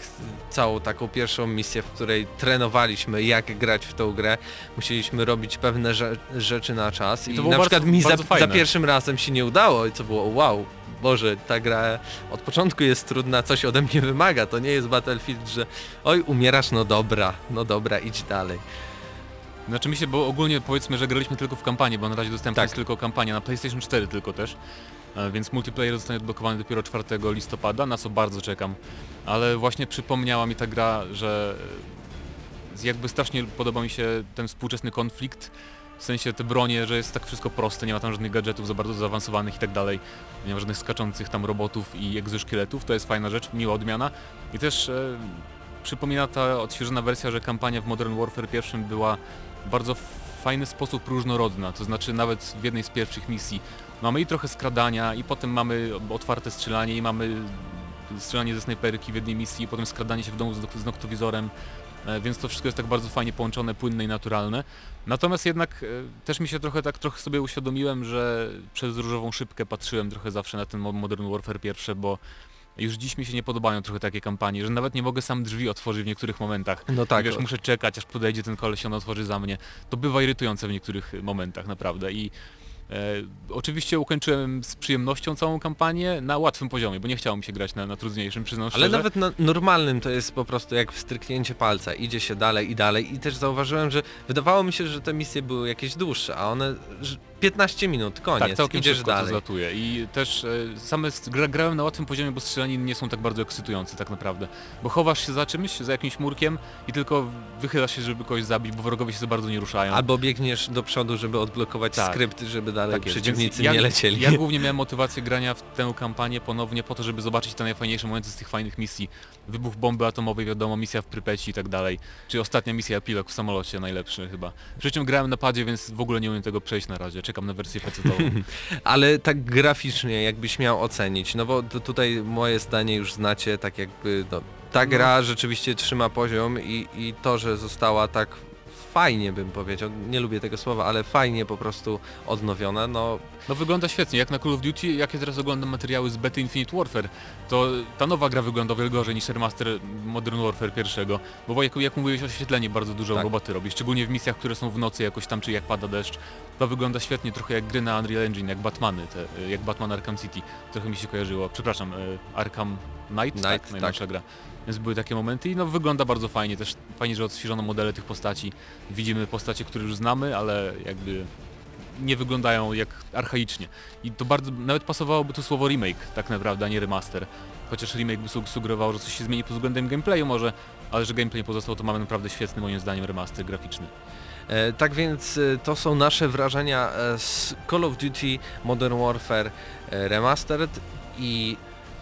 całą taką pierwszą misję, w której trenowaliśmy jak grać w tą grę. Musieliśmy robić pewne rze rzeczy na czas I i, na bardzo- przykład mi za, za pierwszym razem się nie udało i co było wow. Boże, ta gra od początku jest trudna, coś ode mnie wymaga. To nie jest Battlefield, że oj, umierasz, no dobra, no dobra, idź dalej. Znaczy mi się, bo ogólnie powiedzmy, że graliśmy tylko w kampanię, bo na razie dostępna Tak. jest tylko kampania na PlayStation 4 tylko też. E, Więc multiplayer zostanie odblokowany dopiero 4 listopada, na co bardzo czekam. Ale właśnie przypomniała mi ta gra, że jakby strasznie podoba mi się ten współczesny konflikt. W sensie te bronie, że jest tak wszystko proste, nie ma tam żadnych gadżetów za bardzo zaawansowanych i tak dalej. Nie ma żadnych skaczących tam robotów i egzoszkieletów, to jest fajna rzecz, miła odmiana. I też e, przypomina ta odświeżona wersja, że kampania w Modern Warfare pierwszym była bardzo fajny sposób różnorodna, to znaczy nawet w jednej z pierwszych misji mamy i trochę skradania i potem mamy otwarte strzelanie i mamy strzelanie ze snajperki w jednej misji, potem skradanie się w domu z, z noktowizorem, e, więc to wszystko jest tak bardzo fajnie połączone, płynne i naturalne. Natomiast jednak e, też mi się trochę tak trochę sobie uświadomiłem, że przez różową szybkę patrzyłem trochę zawsze na ten Modern Warfare pierwsze, bo już dziś mi się nie podobają trochę takie kampanie, że nawet nie mogę sam drzwi otworzyć w niektórych momentach. No tak, Wiesz, muszę czekać, aż podejdzie ten koleś, on otworzy za mnie. To bywa irytujące w niektórych momentach, naprawdę. I e, oczywiście ukończyłem z przyjemnością całą kampanię na łatwym poziomie, bo nie chciało mi się grać na, na trudniejszym, przyznam Ale szczerze. nawet na normalnym to jest po prostu jak stryknięcie palca, idzie się dalej i dalej i też zauważyłem, że wydawało mi się, że te misje były jakieś dłuższe, a one 15 minut, koniec, Tak, całkiem idziesz szybko to dalej. zlatuje i też e, same gra, grałem na łatwym poziomie, bo strzelaniny nie są tak bardzo ekscytujące tak naprawdę, bo chowasz się za czymś, za jakimś murkiem i tylko wychylasz się, żeby kogoś zabić, bo wrogowie się za bardzo nie ruszają. Albo biegniesz do przodu, żeby odblokować Tak. skrypt, żeby dalej Tak przeciwnicy ja, nie lecieli. Ja głównie miałem motywację grania w tę kampanię ponownie po to, żeby zobaczyć te najfajniejsze momenty z tych fajnych misji. Wybuch bomby atomowej, wiadomo, misja w Prypeci i tak dalej. Czy ostatnia misja epilog w samolocie najlepszy chyba. Przy czym grałem na padzie, więc w ogóle nie umiem tego przejść na razie. Czekam na wersję PC-tową. Ale tak graficznie, jakbyś miał ocenić, no bo tutaj moje zdanie już znacie, tak jakby no, ta gra rzeczywiście trzyma poziom i, i to, że została tak fajnie bym powiedział, nie lubię tego słowa, ale fajnie po prostu odnowiona, no No wygląda świetnie, jak na Call of Duty, jak ja teraz oglądam materiały z bety Infinite Warfare, to ta nowa gra wygląda o wiele gorzej niż remaster Modern Warfare pierwszego, bo jak, jak mówiłeś, oświetlenie bardzo dużo Tak. roboty robi, szczególnie w misjach, które są w nocy jakoś tam, czy jak pada deszcz, to wygląda świetnie, trochę jak gry na Unreal Engine, jak Batmany, te, jak Batman Arkham City, trochę mi się kojarzyło, przepraszam, e, Arkham Knight, Knight, tak, tak. najnowsza gra. Więc były takie momenty i no wygląda bardzo fajnie, też fajnie, że odświeżono modele tych postaci, widzimy postacie, które już znamy, ale jakby nie wyglądają jak archaicznie. I to bardzo, nawet pasowałoby tu słowo remake tak naprawdę, a nie remaster. Chociaż remake by su- sugerował, że coś się zmieni pod względem gameplayu może, ale że gameplay pozostał, to mamy naprawdę świetny moim zdaniem remaster graficzny. E, tak więc e, to są nasze wrażenia e, z Call of Duty Modern Warfare Remastered i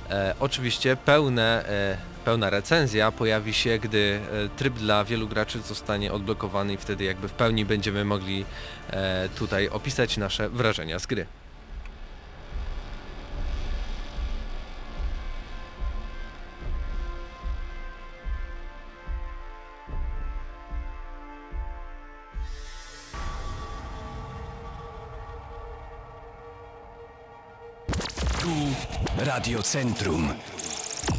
e, oczywiście pełne, e, pełna recenzja pojawi się, gdy e, tryb dla wielu graczy zostanie odblokowany i wtedy jakby w pełni będziemy mogli e, tutaj opisać nasze wrażenia z gry. Tu Radio Centrum.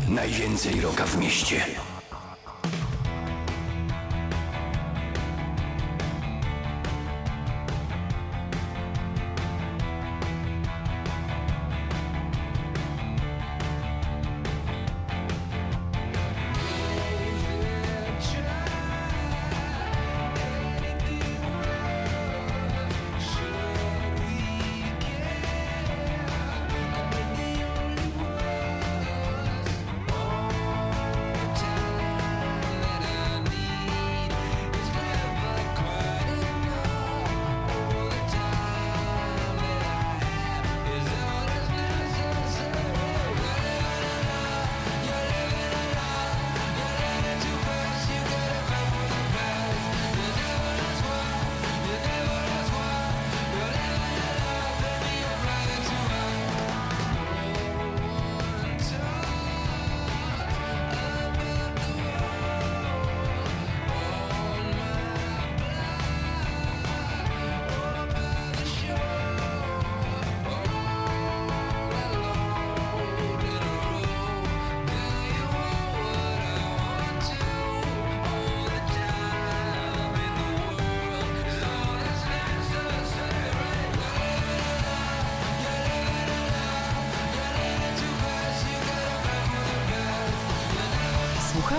Najwięcej roka w mieście.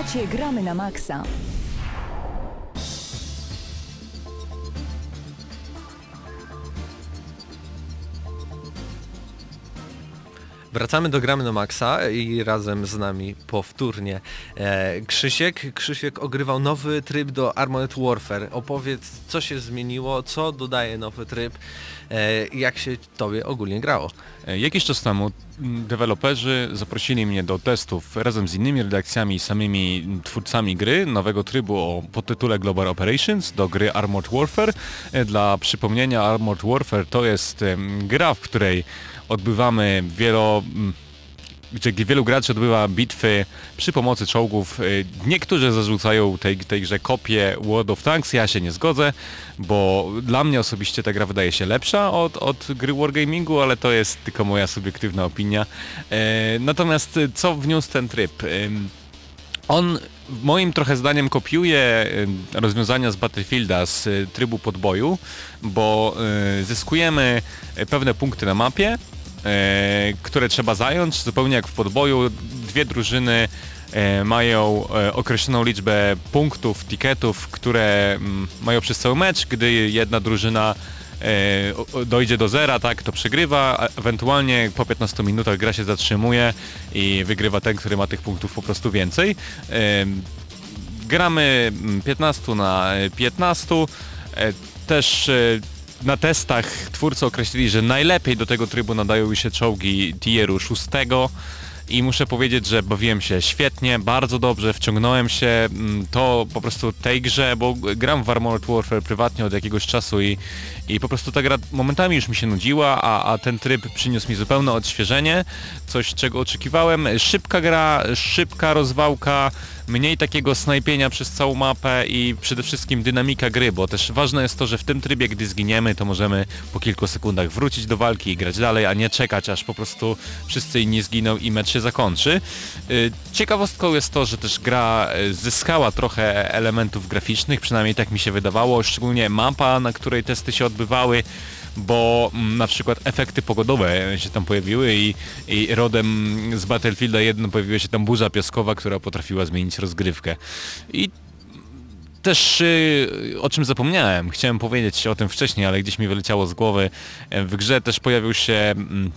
Słuchacie Gramy na Maxa. Wracamy do Gramy na Maxa i razem z nami powtórnie e, Krzysiek. Krzysiek ogrywał nowy tryb do Armored Warfare. Opowiedz, co się zmieniło, co dodaje nowy tryb, e, jak się tobie ogólnie grało. E, Jakiś czas temu deweloperzy zaprosili mnie do testów razem z innymi redakcjami i samymi twórcami gry nowego trybu o podtytule Global Operations do gry Armored Warfare. E, Dla przypomnienia Armored Warfare to jest gra, w której odbywamy wielo... mm, gdzie wielu graczy odbywa bitwy przy pomocy czołgów. Y, Niektórzy zarzucają tej, tej grze kopię World of Tanks, ja się nie zgodzę, bo dla mnie osobiście ta gra wydaje się lepsza od, od gry Wargamingu, ale to jest tylko moja subiektywna opinia. E, Natomiast y, co wniósł ten tryb? On moim trochę zdaniem kopiuje y, rozwiązania z Battlefielda z y, trybu podboju, bo y, zyskujemy y, pewne punkty na mapie, y, które trzeba zająć, zupełnie jak w podboju. Dwie drużyny y, mają y, określoną liczbę punktów, tiketów, które mm, mają przez cały mecz, gdy jedna drużyna e, dojdzie do zera, tak, to przegrywa, ewentualnie po 15 minutach gra się zatrzymuje i wygrywa ten, który ma tych punktów po prostu więcej. Gramy mm, 15 na e, 15. E, Też e, na testach twórcy określili, że najlepiej do tego trybu nadają się czołgi tieru 6 i muszę powiedzieć, że bawiłem się świetnie, bardzo dobrze, wciągnąłem się mm, to po prostu tej grze, bo gram w Armored Warfare prywatnie od jakiegoś czasu i, i po prostu ta gra momentami już mi się nudziła, a, a ten tryb przyniósł mi zupełne odświeżenie, coś czego oczekiwałem. Szybka gra, szybka rozwałka, mniej takiego snajpienia przez całą mapę i przede wszystkim dynamika gry, bo też ważne jest to, że w tym trybie, gdy zginiemy, to możemy po kilku sekundach wrócić do walki i grać dalej, a nie czekać, aż po prostu wszyscy inni zginą i mecz się zakończy. Y, Ciekawostką jest to, że też gra y, zyskała trochę elementów graficznych, przynajmniej tak mi się wydawało, szczególnie mapa, na której testy się odbywały, bo mm, na przykład efekty pogodowe się tam pojawiły i, i rodem z Battlefielda 1 pojawiła się tam burza piaskowa, która potrafiła zmienić rozgrywkę. I też y, o czym zapomniałem, chciałem powiedzieć o tym wcześniej, ale gdzieś mi wyleciało z głowy. E, W grze też pojawił się mm,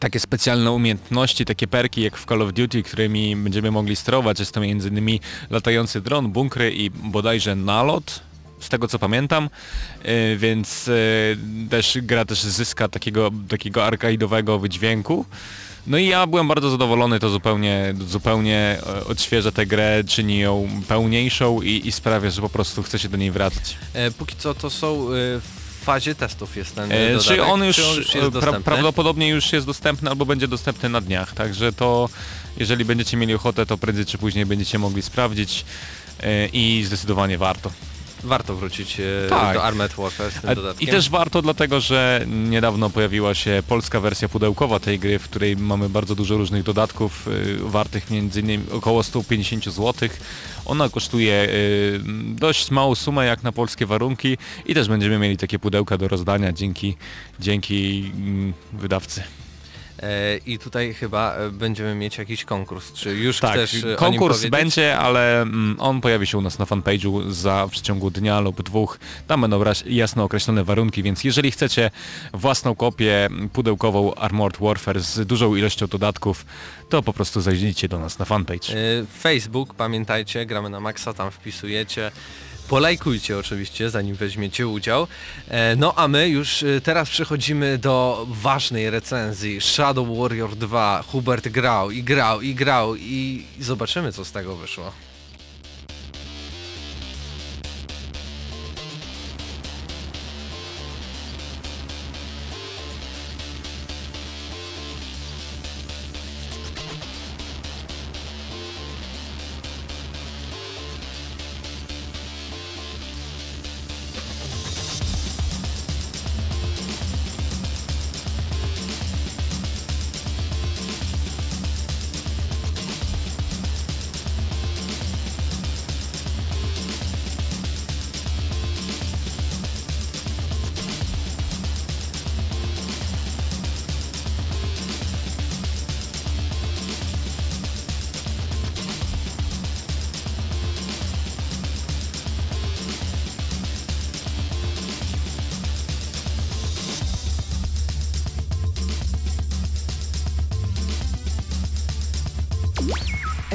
takie specjalne umiejętności, takie perki jak w Call of Duty, którymi będziemy mogli sterować. Jest to m.in. latający dron, bunkry i bodajże nalot, z tego co pamiętam, E, więc e, też gra też zyska takiego, takiego arcade'owego wydźwięku. No i ja byłem bardzo zadowolony, to zupełnie, zupełnie e, odświeża tę grę, czyni ją pełniejszą i, i sprawia, że po prostu chce się do niej wracać. E, póki co to są e, w fazie testów jest ten E, dodatek. Czy on już, Czy on już jest pra, dostępny? prawdopodobnie już jest dostępny albo będzie dostępny na dniach, także to jeżeli będziecie mieli ochotę, to prędzej czy później będziecie mogli sprawdzić i zdecydowanie warto. Warto wrócić e, Tak. do Armored Warfare z tym dodatkiem. I też warto dlatego, że niedawno pojawiła się polska wersja pudełkowa tej gry, w której mamy bardzo dużo różnych dodatków y, wartych między innymi około 150 zł. Ona kosztuje y, dość małą sumę jak na polskie warunki i też będziemy mieli takie pudełka do rozdania dzięki, dzięki mm, wydawcy. E, I tutaj chyba e, będziemy mieć jakiś konkurs. Czy już Tak, chcesz e, konkurs będzie, ale mm, on pojawi się u nas na fanpage'u za w przeciągu dnia lub dwóch. Tam będą jasno określone warunki, więc jeżeli chcecie własną kopię pudełkową Armored Warfare z dużą ilością dodatków, to po prostu zajrzyjcie do nas na fanpage. Facebook, pamiętajcie, gramy na maksa, tam wpisujecie. Polajkujcie oczywiście, zanim weźmiecie udział. E, No a my już e, teraz przechodzimy do ważnej recenzji. Shadow Warrior 2. Hubert grał i grał i grał i zobaczymy co z tego wyszło.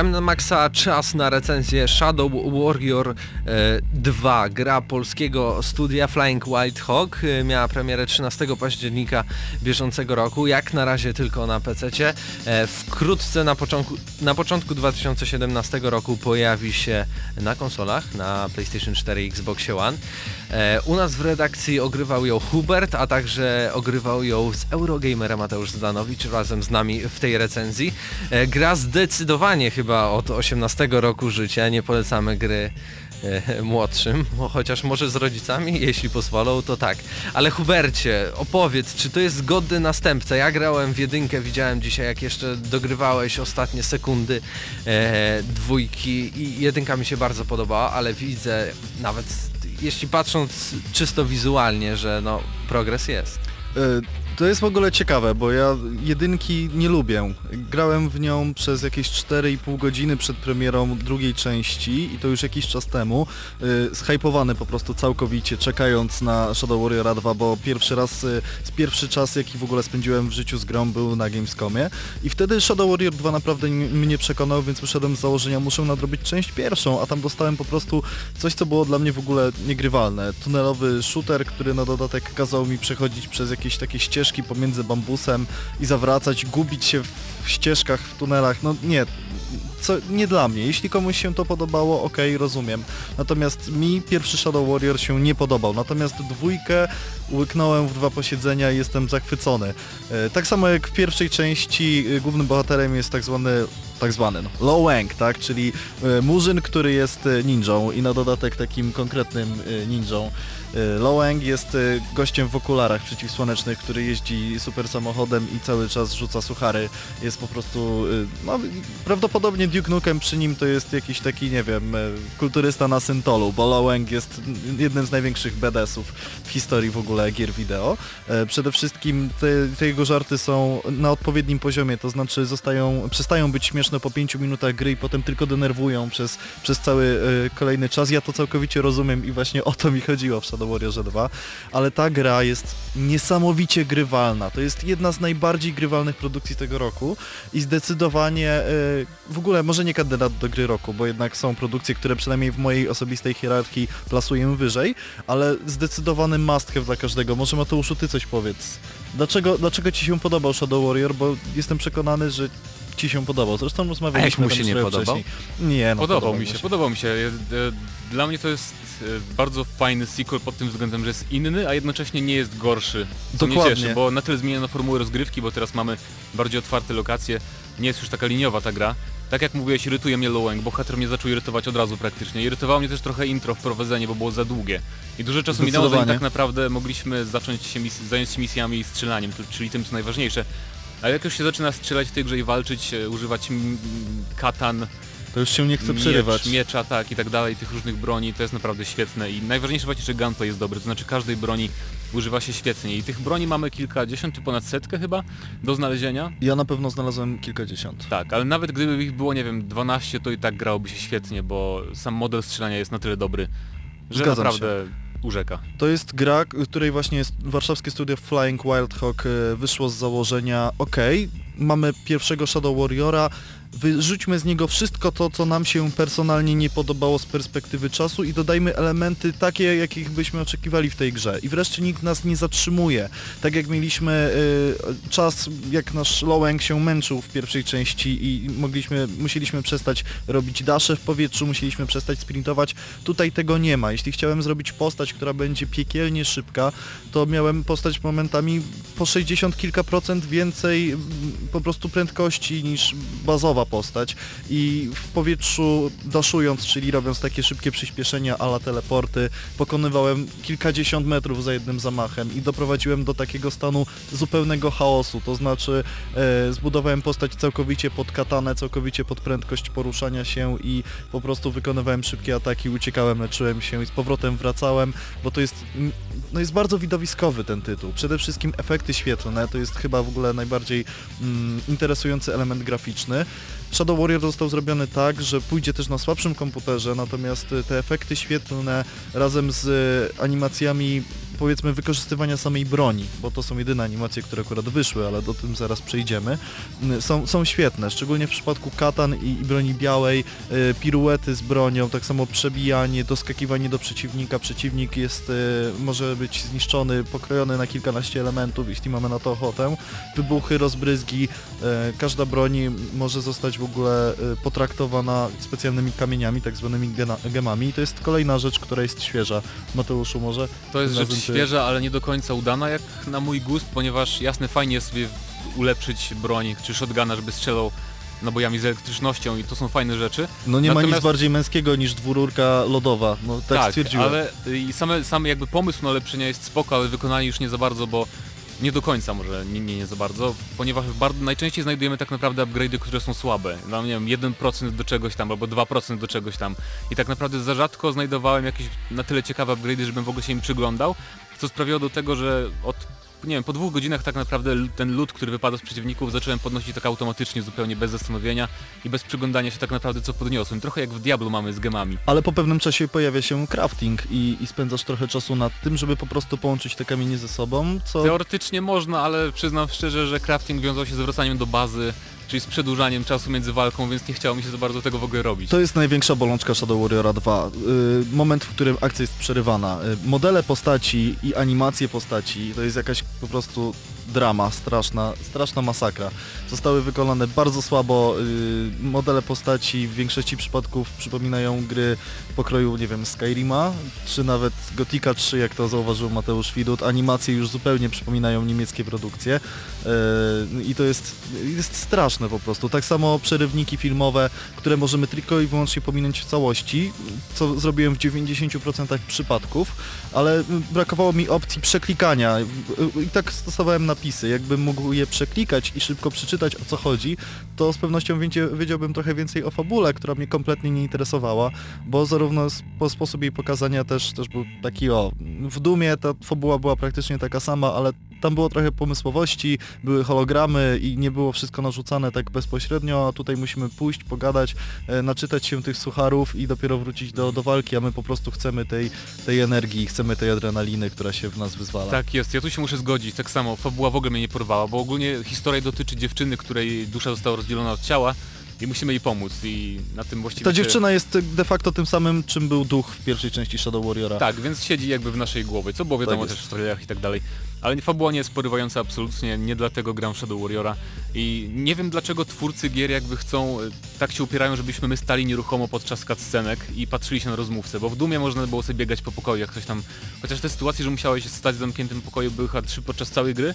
W Gramy na Maxa czas na recenzję Shadow Warrior 2, gra polskiego studia Flying White Hawk, e, miała premierę 13 października bieżącego roku, jak na razie tylko na PC. E, wkrótce na początku, na początku 2017 roku pojawi się na konsolach, na PlayStation 4 i Xbox One. E, u nas w redakcji ogrywał ją Hubert, a także ogrywał ją z Eurogamera Mateusz Zdanowicz razem z nami w tej recenzji. E, gra zdecydowanie chyba od 18 roku życia, nie polecamy gry e, młodszym, chociaż może z rodzicami, jeśli pozwolą, to tak. Ale Hubercie, opowiedz, czy to jest godny następca? Ja grałem w jedynkę, widziałem dzisiaj, jak jeszcze dogrywałeś ostatnie sekundy e, dwójki i jedynka mi się bardzo podobała, ale widzę nawet, jeśli patrząc czysto wizualnie, że no, progres jest. E, To jest w ogóle ciekawe, bo ja jedynki nie lubię. Grałem w nią przez jakieś 4,5 godziny przed premierą drugiej części i to już jakiś czas temu. Yy, Zhypowany po prostu całkowicie, czekając na Shadow Warrior 2, bo pierwszy raz, yy, pierwszy czas jaki w ogóle spędziłem w życiu z grą był na Gamescomie i wtedy Shadow Warrior 2 naprawdę mnie przekonał, więc wyszedłem z założenia, muszę nadrobić część pierwszą, a tam dostałem po prostu coś, co było dla mnie w ogóle niegrywalne. Tunelowy shooter, który na dodatek kazał mi przechodzić przez jakieś takie ścieżki pomiędzy bambusem i zawracać, gubić się w ścieżkach, w tunelach. No nie, co, nie dla mnie. Jeśli komuś się to podobało, okej, rozumiem. Natomiast mi pierwszy Shadow Warrior się nie podobał. Natomiast dwójkę łyknąłem w dwa posiedzenia i jestem zachwycony. E, tak samo jak w pierwszej części e, głównym bohaterem jest tak zwany tak zwany, no, Wang, tak, czyli e, murzyn, który jest ninją i na dodatek takim konkretnym ninją. Low Wang jest e, gościem w okularach przeciwsłonecznych, który jeździ super samochodem i cały czas rzuca suchary. Jest po prostu, e, no prawdopodobnie Duke Nukem przy nim to jest jakiś taki, nie wiem, kulturysta na syntolu, bo Low Wang jest jednym z największych BDS-ów w historii w ogóle gier wideo. Przede wszystkim te, te jego żarty są na odpowiednim poziomie, to znaczy zostają, przestają być śmieszne po 5 minutach gry i potem tylko denerwują przez, przez cały kolejny czas. Ja to całkowicie rozumiem i właśnie o to mi chodziło w Shadow Warriorze 2, ale ta gra jest niesamowicie grywalna. To jest jedna z najbardziej grywalnych produkcji tego roku i zdecydowanie e, w ogóle może nie kandydat do gry roku, bo jednak są produkcje, które przynajmniej w mojej osobistej hierarchii plasuję wyżej, ale zdecydowany must have dla każdego. Może Mateuszu ty coś powiedz. Dlaczego, dlaczego ci się podobał Shadow Warrior? Bo jestem przekonany, że ci się podobał. Zresztą rozmawialiśmy mu tam się już nie podobał? wcześniej. Nie, no podobał mi się, podobał mi się. E, e, Dla mnie to jest e, bardzo fajny sequel pod tym względem, że jest inny, a jednocześnie nie jest gorszy. Co mnie Dokładnie. cieszy, bo na tyle zmieniono formułę rozgrywki, bo teraz mamy bardziej otwarte lokacje. Nie jest już taka liniowa ta gra. Tak jak mówiłeś, irytuje mnie Loweng, bohater mnie zaczął irytować od razu praktycznie. Irytowało mnie też trochę intro, wprowadzenie, bo było za długie. I dużo czasu minęło, zanim tak naprawdę mogliśmy zacząć się zająć się misjami i strzelaniem, czyli tym co najważniejsze. A jak już się zaczyna strzelać w tej grze i walczyć, e, używać katan, To już się nie chce przerywać. Miecz, miecza, tak i tak dalej, tych różnych broni, to jest naprawdę świetne i najważniejsze właśnie, że gunplay jest dobry, to znaczy każdej broni używa się świetnie i tych broni mamy kilkadziesiąt czy ponad setkę chyba do znalezienia. Ja na pewno znalazłem kilkadziesiąt. Tak, ale nawet gdyby ich było, nie wiem, 12, to i tak grałoby się świetnie, bo sam model strzelania jest na tyle dobry, że Zgadzam naprawdę urzeka. To jest gra, której właśnie warszawskie studio Flying Wild Hawk e, wyszło z założenia ok, mamy pierwszego Shadow Warriora, wyrzućmy z niego wszystko to, co nam się personalnie nie podobało z perspektywy czasu i dodajmy elementy takie, jakich byśmy oczekiwali w tej grze. I wreszcie nikt nas nie zatrzymuje. Tak jak mieliśmy e, czas, jak nasz Loweng się męczył w pierwszej części i mogliśmy, musieliśmy przestać robić dasze w powietrzu, musieliśmy przestać sprintować. Tutaj tego nie ma. Jeśli chciałem zrobić postać, która będzie piekielnie szybka, to miałem postać momentami po 60 kilka procent więcej mm, po prostu prędkości niż bazowa postać i w powietrzu daszując, czyli robiąc takie szybkie przyspieszenia ala teleporty, pokonywałem kilkadziesiąt metrów za jednym zamachem i doprowadziłem do takiego stanu zupełnego chaosu, to znaczy e, zbudowałem postać całkowicie pod katanę, całkowicie pod prędkość poruszania się i po prostu wykonywałem szybkie ataki, uciekałem, leczyłem się i z powrotem wracałem, bo to jest, no jest bardzo widowiskowy ten tytuł. Przede wszystkim efekty świetlne, to jest chyba w ogóle najbardziej mm, interesujący element graficzny. Shadow Warrior został zrobiony tak, że pójdzie też na słabszym komputerze, natomiast te efekty świetlne razem z animacjami powiedzmy wykorzystywania samej broni, bo to są jedyne animacje, które akurat wyszły, ale do tym zaraz przejdziemy, m, są, są świetne, szczególnie w przypadku katan i, i broni białej, y, piruety z bronią, tak samo przebijanie, doskakiwanie do przeciwnika, przeciwnik jest, y, może być zniszczony, pokrojony na kilkanaście elementów, jeśli mamy na to ochotę, wybuchy, rozbryzgi, e, każda broń może zostać w ogóle e, potraktowana specjalnymi kamieniami, tak zwanymi gemami i to jest kolejna rzecz, która jest świeża. Mateuszu może? To jest rzecz świeża, ale nie do końca udana jak na mój gust, ponieważ jasne fajnie jest sobie ulepszyć broń czy shotguna, żeby strzelał nabojami z elektrycznością i to są fajne rzeczy. No nie ma nic Natomiast- bardziej męskiego niż dwururka lodowa, no tak, stwierdziłem. ale y, i same, sam jakby pomysł na ulepszenia jest spoko, ale wykonanie już nie za bardzo, bo nie do końca może, nie, nie, nie za bardzo, ponieważ bardzo, najczęściej znajdujemy tak naprawdę upgrade'y, które są słabe. Mam, nie wiem, 1% do czegoś tam, albo 2% do czegoś tam. I tak naprawdę za rzadko znajdowałem jakieś na tyle ciekawe upgrade'y, żebym w ogóle się im przyglądał, co sprawiło do tego, że od nie wiem, po dwóch godzinach tak naprawdę ten lód, który wypada z przeciwników, zacząłem podnosić tak automatycznie, zupełnie bez zastanowienia i bez przyglądania się tak naprawdę co podniosłem. Trochę jak w Diablo mamy z gemami. Ale po pewnym czasie pojawia się crafting i, i spędzasz trochę czasu nad tym, żeby po prostu połączyć te kamienie ze sobą, co... Teoretycznie można, ale przyznam szczerze, że crafting wiążął się z wracaniem do bazy, czyli z przedłużaniem czasu między walką, więc nie chciało mi się za bardzo tego w ogóle robić. To jest największa bolączka Shadow Warriora 2. Y, moment, w którym akcja jest przerywana. Y, modele postaci i animacje postaci to jest jakaś po prostu drama, straszna, straszna masakra. Zostały wykonane bardzo słabo. y, modele postaci w większości przypadków przypominają gry pokroju, nie wiem, Skyrima, czy nawet Gotika 3, jak to zauważył Mateusz Widut. Animacje już zupełnie przypominają niemieckie produkcje. Y, I to jest, jest straszne po prostu. Tak samo przerywniki filmowe, które możemy tylko i wyłącznie pominąć w całości, co zrobiłem w 90% przypadków, ale brakowało mi opcji przeklikania i tak stosowałem Jakbym mógł je przeklikać i szybko przeczytać o co chodzi, to z pewnością wiedziałbym trochę więcej o fabule, która mnie kompletnie nie interesowała, bo zarówno spo, sposób jej pokazania też, też był taki o... W Dumie ta fabuła była praktycznie taka sama, ale tam było trochę pomysłowości, były hologramy i nie było wszystko narzucane tak bezpośrednio, a tutaj musimy pójść, pogadać, e, naczytać się tych sucharów i dopiero wrócić do, do walki, a my po prostu chcemy tej, tej energii, chcemy tej adrenaliny, która się w nas wyzwala. Tak jest, ja tu się muszę zgodzić, tak samo, fabuła w ogóle mnie nie porwała, bo ogólnie historia dotyczy dziewczyny, której dusza została rozdzielona od ciała i musimy jej pomóc i na tym właściwie Ta dziewczyna jest de facto tym samym, czym był duch w pierwszej części Shadow Warriora. Tak, więc siedzi jakby w naszej głowie, co było wiadomo jest. też w trailerach i tak dalej. Ale fabuła nie jest porywająca absolutnie, nie dlatego gram Shadow Warriora. I nie wiem dlaczego twórcy gier jakby chcą, y, tak się upierają, żebyśmy my stali nieruchomo podczas cutscenek i patrzyli się na rozmówcę, bo w Dumie można było sobie biegać po pokoju, jak ktoś tam, chociaż te sytuacje, że musiałeś stać w zamkniętym pokoju były chyba trzy podczas całej gry,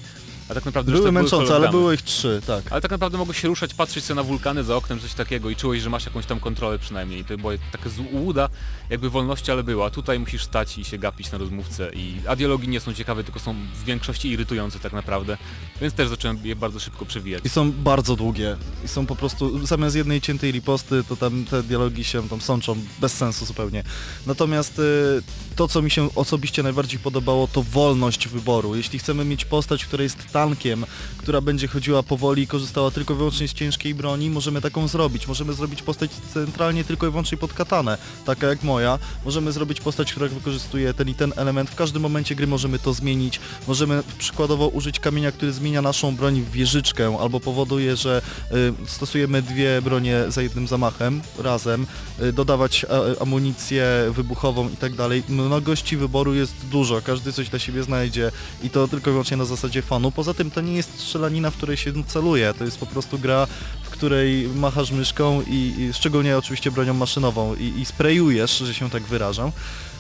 a tak naprawdę Były męczące, ale hologramy. było ich trzy, tak. Ale tak naprawdę mogłeś się ruszać, patrzeć sobie na wulkany za oknem, coś takiego i czułeś, że masz jakąś tam kontrolę przynajmniej. To była taka złuda, jakby wolności, ale była. Tutaj musisz stać i się gapić na rozmówcę. I, a dialogi nie są ciekawe, tylko są w większości irytujące tak naprawdę. Więc też zacząłem je bardzo szybko przewijać. I są bardzo długie. I są po prostu, zamiast jednej ciętej riposty, to tam te dialogi się tam sączą, bez sensu zupełnie. Natomiast y, to, co mi się osobiście najbardziej podobało, to wolność wyboru. Jeśli chcemy mieć postać, która jest tankiem, która będzie chodziła powoli i korzystała tylko wyłącznie z ciężkiej broni, możemy taką zrobić. Możemy zrobić postać centralnie tylko i wyłącznie pod katanę, taka jak moja. Możemy zrobić postać, która wykorzystuje ten i ten element. W każdym momencie gry możemy to zmienić. Możemy przykładowo użyć kamienia, który zmienia naszą broń w wieżyczkę, albo powoduje, że y, stosujemy dwie bronie za jednym zamachem razem, y, dodawać a, amunicję wybuchową i tak dalej. Mnogości wyboru jest dużo, każdy coś dla siebie znajdzie i to tylko i wyłącznie na zasadzie fanu. Poza tym to nie jest strzelanina, w której się celuje, to jest po prostu gra, w której machasz myszką i, i szczególnie oczywiście bronią maszynową i, i sprayujesz, że się tak wyrażam.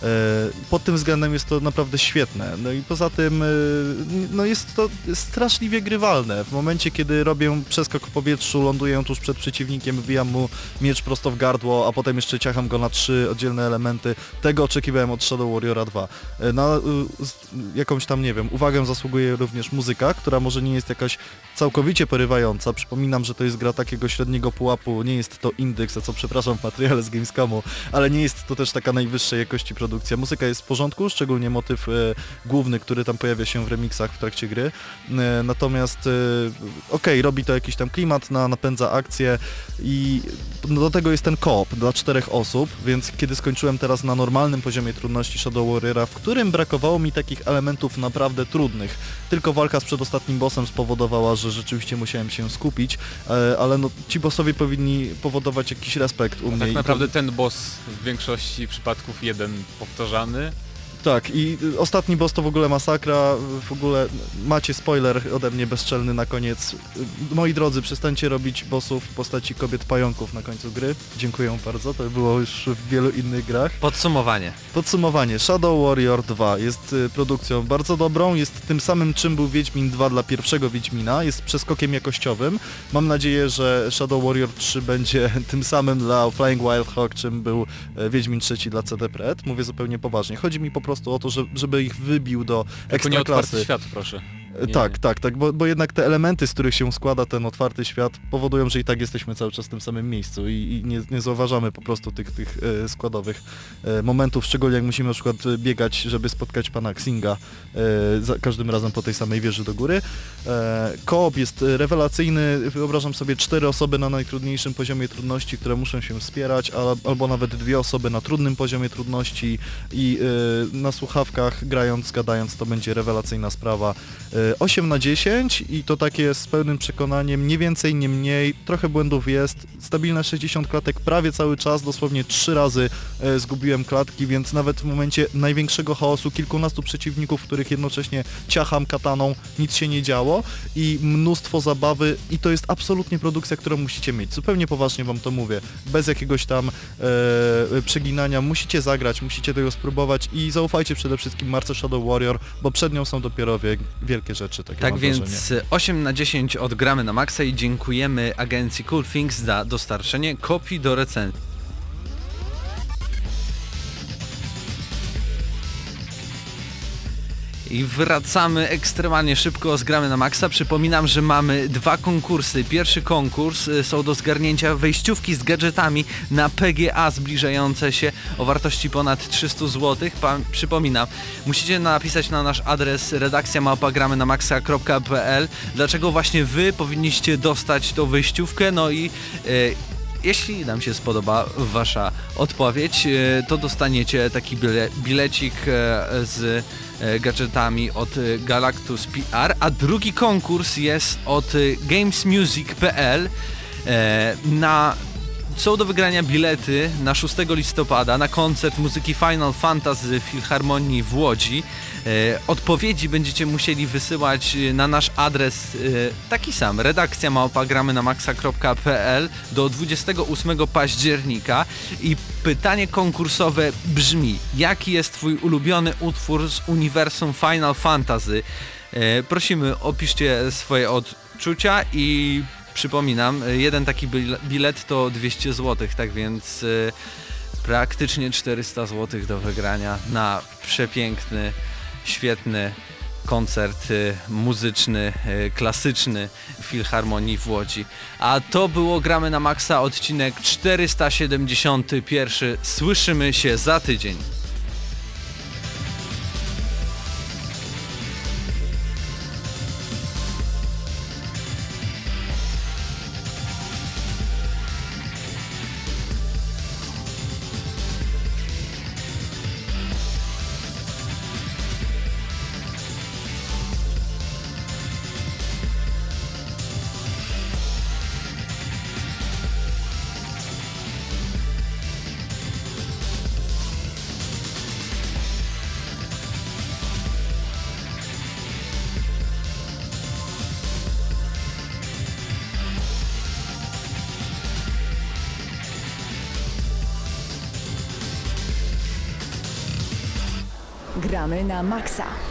E, Pod tym względem jest to naprawdę świetne. No i poza tym e, no jest to straszliwie grywalne. W momencie, kiedy robię przeskok w powietrzu, ląduję tuż przed przeciwnikiem, wbijam mu miecz prosto w gardło, a potem jeszcze ciacham go na trzy oddzielne elementy. Tego oczekiwałem od Shadow Warriora 2. E, Na jakąś tam, nie wiem, uwagę zasługuje również muzyka, która może nie jest jakaś całkowicie porywająca. Przypominam, że to jest gra takiego średniego pułapu, nie jest to indeks, za co przepraszam materiale z Gamescomu, ale nie jest to też taka najwyższej jakości produkcja. Muzyka jest w porządku, szczególnie motyw e, główny, który tam pojawia się w remixach w trakcie gry. E, natomiast e, okej, okej, robi to jakiś tam klimat, na, napędza akcję i no, do tego jest ten koop dla czterech osób, więc kiedy skończyłem teraz na normalnym poziomie trudności Shadow Warriora, w którym brakowało mi takich elementów naprawdę trudnych, tylko walka z przedostatnim bossem spowodowała, że rzeczywiście musiałem się skupić, e, ale no, ci bossowie powinni powodować jakiś respekt u mnie. Tak i to- naprawdę ten boss w większości przypadków jeden powtarzany. Tak, i y, ostatni boss to w ogóle masakra, w ogóle macie spoiler ode mnie bezczelny na koniec. Y, Moi drodzy, przestańcie robić bossów w postaci kobiet pająków na końcu gry. Dziękuję bardzo, to było już w wielu innych grach. Podsumowanie. Podsumowanie, Shadow Warrior 2 jest y, produkcją bardzo dobrą, jest tym samym czym był Wiedźmin 2 dla pierwszego Wiedźmina, jest przeskokiem jakościowym. Mam nadzieję, że Shadow Warrior 3 będzie tym samym dla Flying Wild Hawk, czym był Wiedźmin 3 dla CD Pred. Mówię zupełnie poważnie. Chodzi mi po prostu o to, że, żeby ich wybił do Tylko nie ekstraklasy. świat, proszę. Nie, tak, tak, tak, bo, bo jednak te elementy, z których się składa ten otwarty świat, powodują, że i tak jesteśmy cały czas w tym samym miejscu i, i nie, nie zauważamy po prostu tych, tych e, składowych e, momentów, szczególnie jak musimy na przykład e, biegać, żeby spotkać pana Xinga za każdym razem po tej samej wieży do góry. Koop jest rewelacyjny, wyobrażam sobie cztery osoby na najtrudniejszym poziomie trudności, które muszą się wspierać, a, albo nawet dwie osoby na trudnym poziomie trudności i na słuchawkach grając, gadając, to będzie rewelacyjna sprawa. E, 8 na 10 i to takie z pełnym przekonaniem, nie więcej, nie mniej, trochę błędów jest, stabilne 60 klatek prawie cały czas, dosłownie trzy razy e, zgubiłem klatki, więc nawet w momencie największego chaosu, kilkunastu przeciwników, których jednocześnie ciacham kataną, nic się nie działo. I mnóstwo zabawy i to jest absolutnie produkcja, którą musicie mieć. Zupełnie poważnie wam to mówię, bez jakiegoś tam e, przeginania, musicie zagrać, musicie tego spróbować i zaufajcie przede wszystkim Marce Shadow Warrior, bo przed nią są dopiero wie, rzeczy. Takie Tak więc wrażenie. 8 na 10 odgramy na maksa i dziękujemy agencji Cool Things za dostarczenie kopii do recenzji. I wracamy ekstremalnie szybko z gramy na maksa. Przypominam, że mamy dwa konkursy. Pierwszy konkurs y, są do zgarnięcia wejściówki z gadżetami na PGA zbliżające się o wartości ponad 300 zł. Pa, przypominam, musicie napisać na nasz adres redakcja małpagramy dlaczego właśnie wy powinniście dostać tą wejściówkę, no i y, jeśli nam się spodoba Wasza odpowiedź, e, to dostaniecie taki bile, bilecik e, z e, gadżetami od Galactus PR, a drugi konkurs jest od gamesmusic.pl na są do wygrania bilety na 6 listopada na koncert muzyki Final Fantasy w Filharmonii w Łodzi. E, odpowiedzi będziecie musieli wysyłać e, na nasz adres e, taki sam, redakcja małpagramy na maxa.pl do 28 października i pytanie konkursowe brzmi, jaki jest Twój ulubiony utwór z uniwersum Final Fantasy? Prosimy, opiszcie swoje odczucia i Przypominam, y, jeden taki bil- bilet to 200 zł, tak więc y, praktycznie 400 zł do wygrania na przepiękny, świetny koncert y, muzyczny, klasyczny Filharmonii w Łodzi. A to było Gramy na Maxa, odcinek 471. Słyszymy się za tydzień. Gramy na maksa.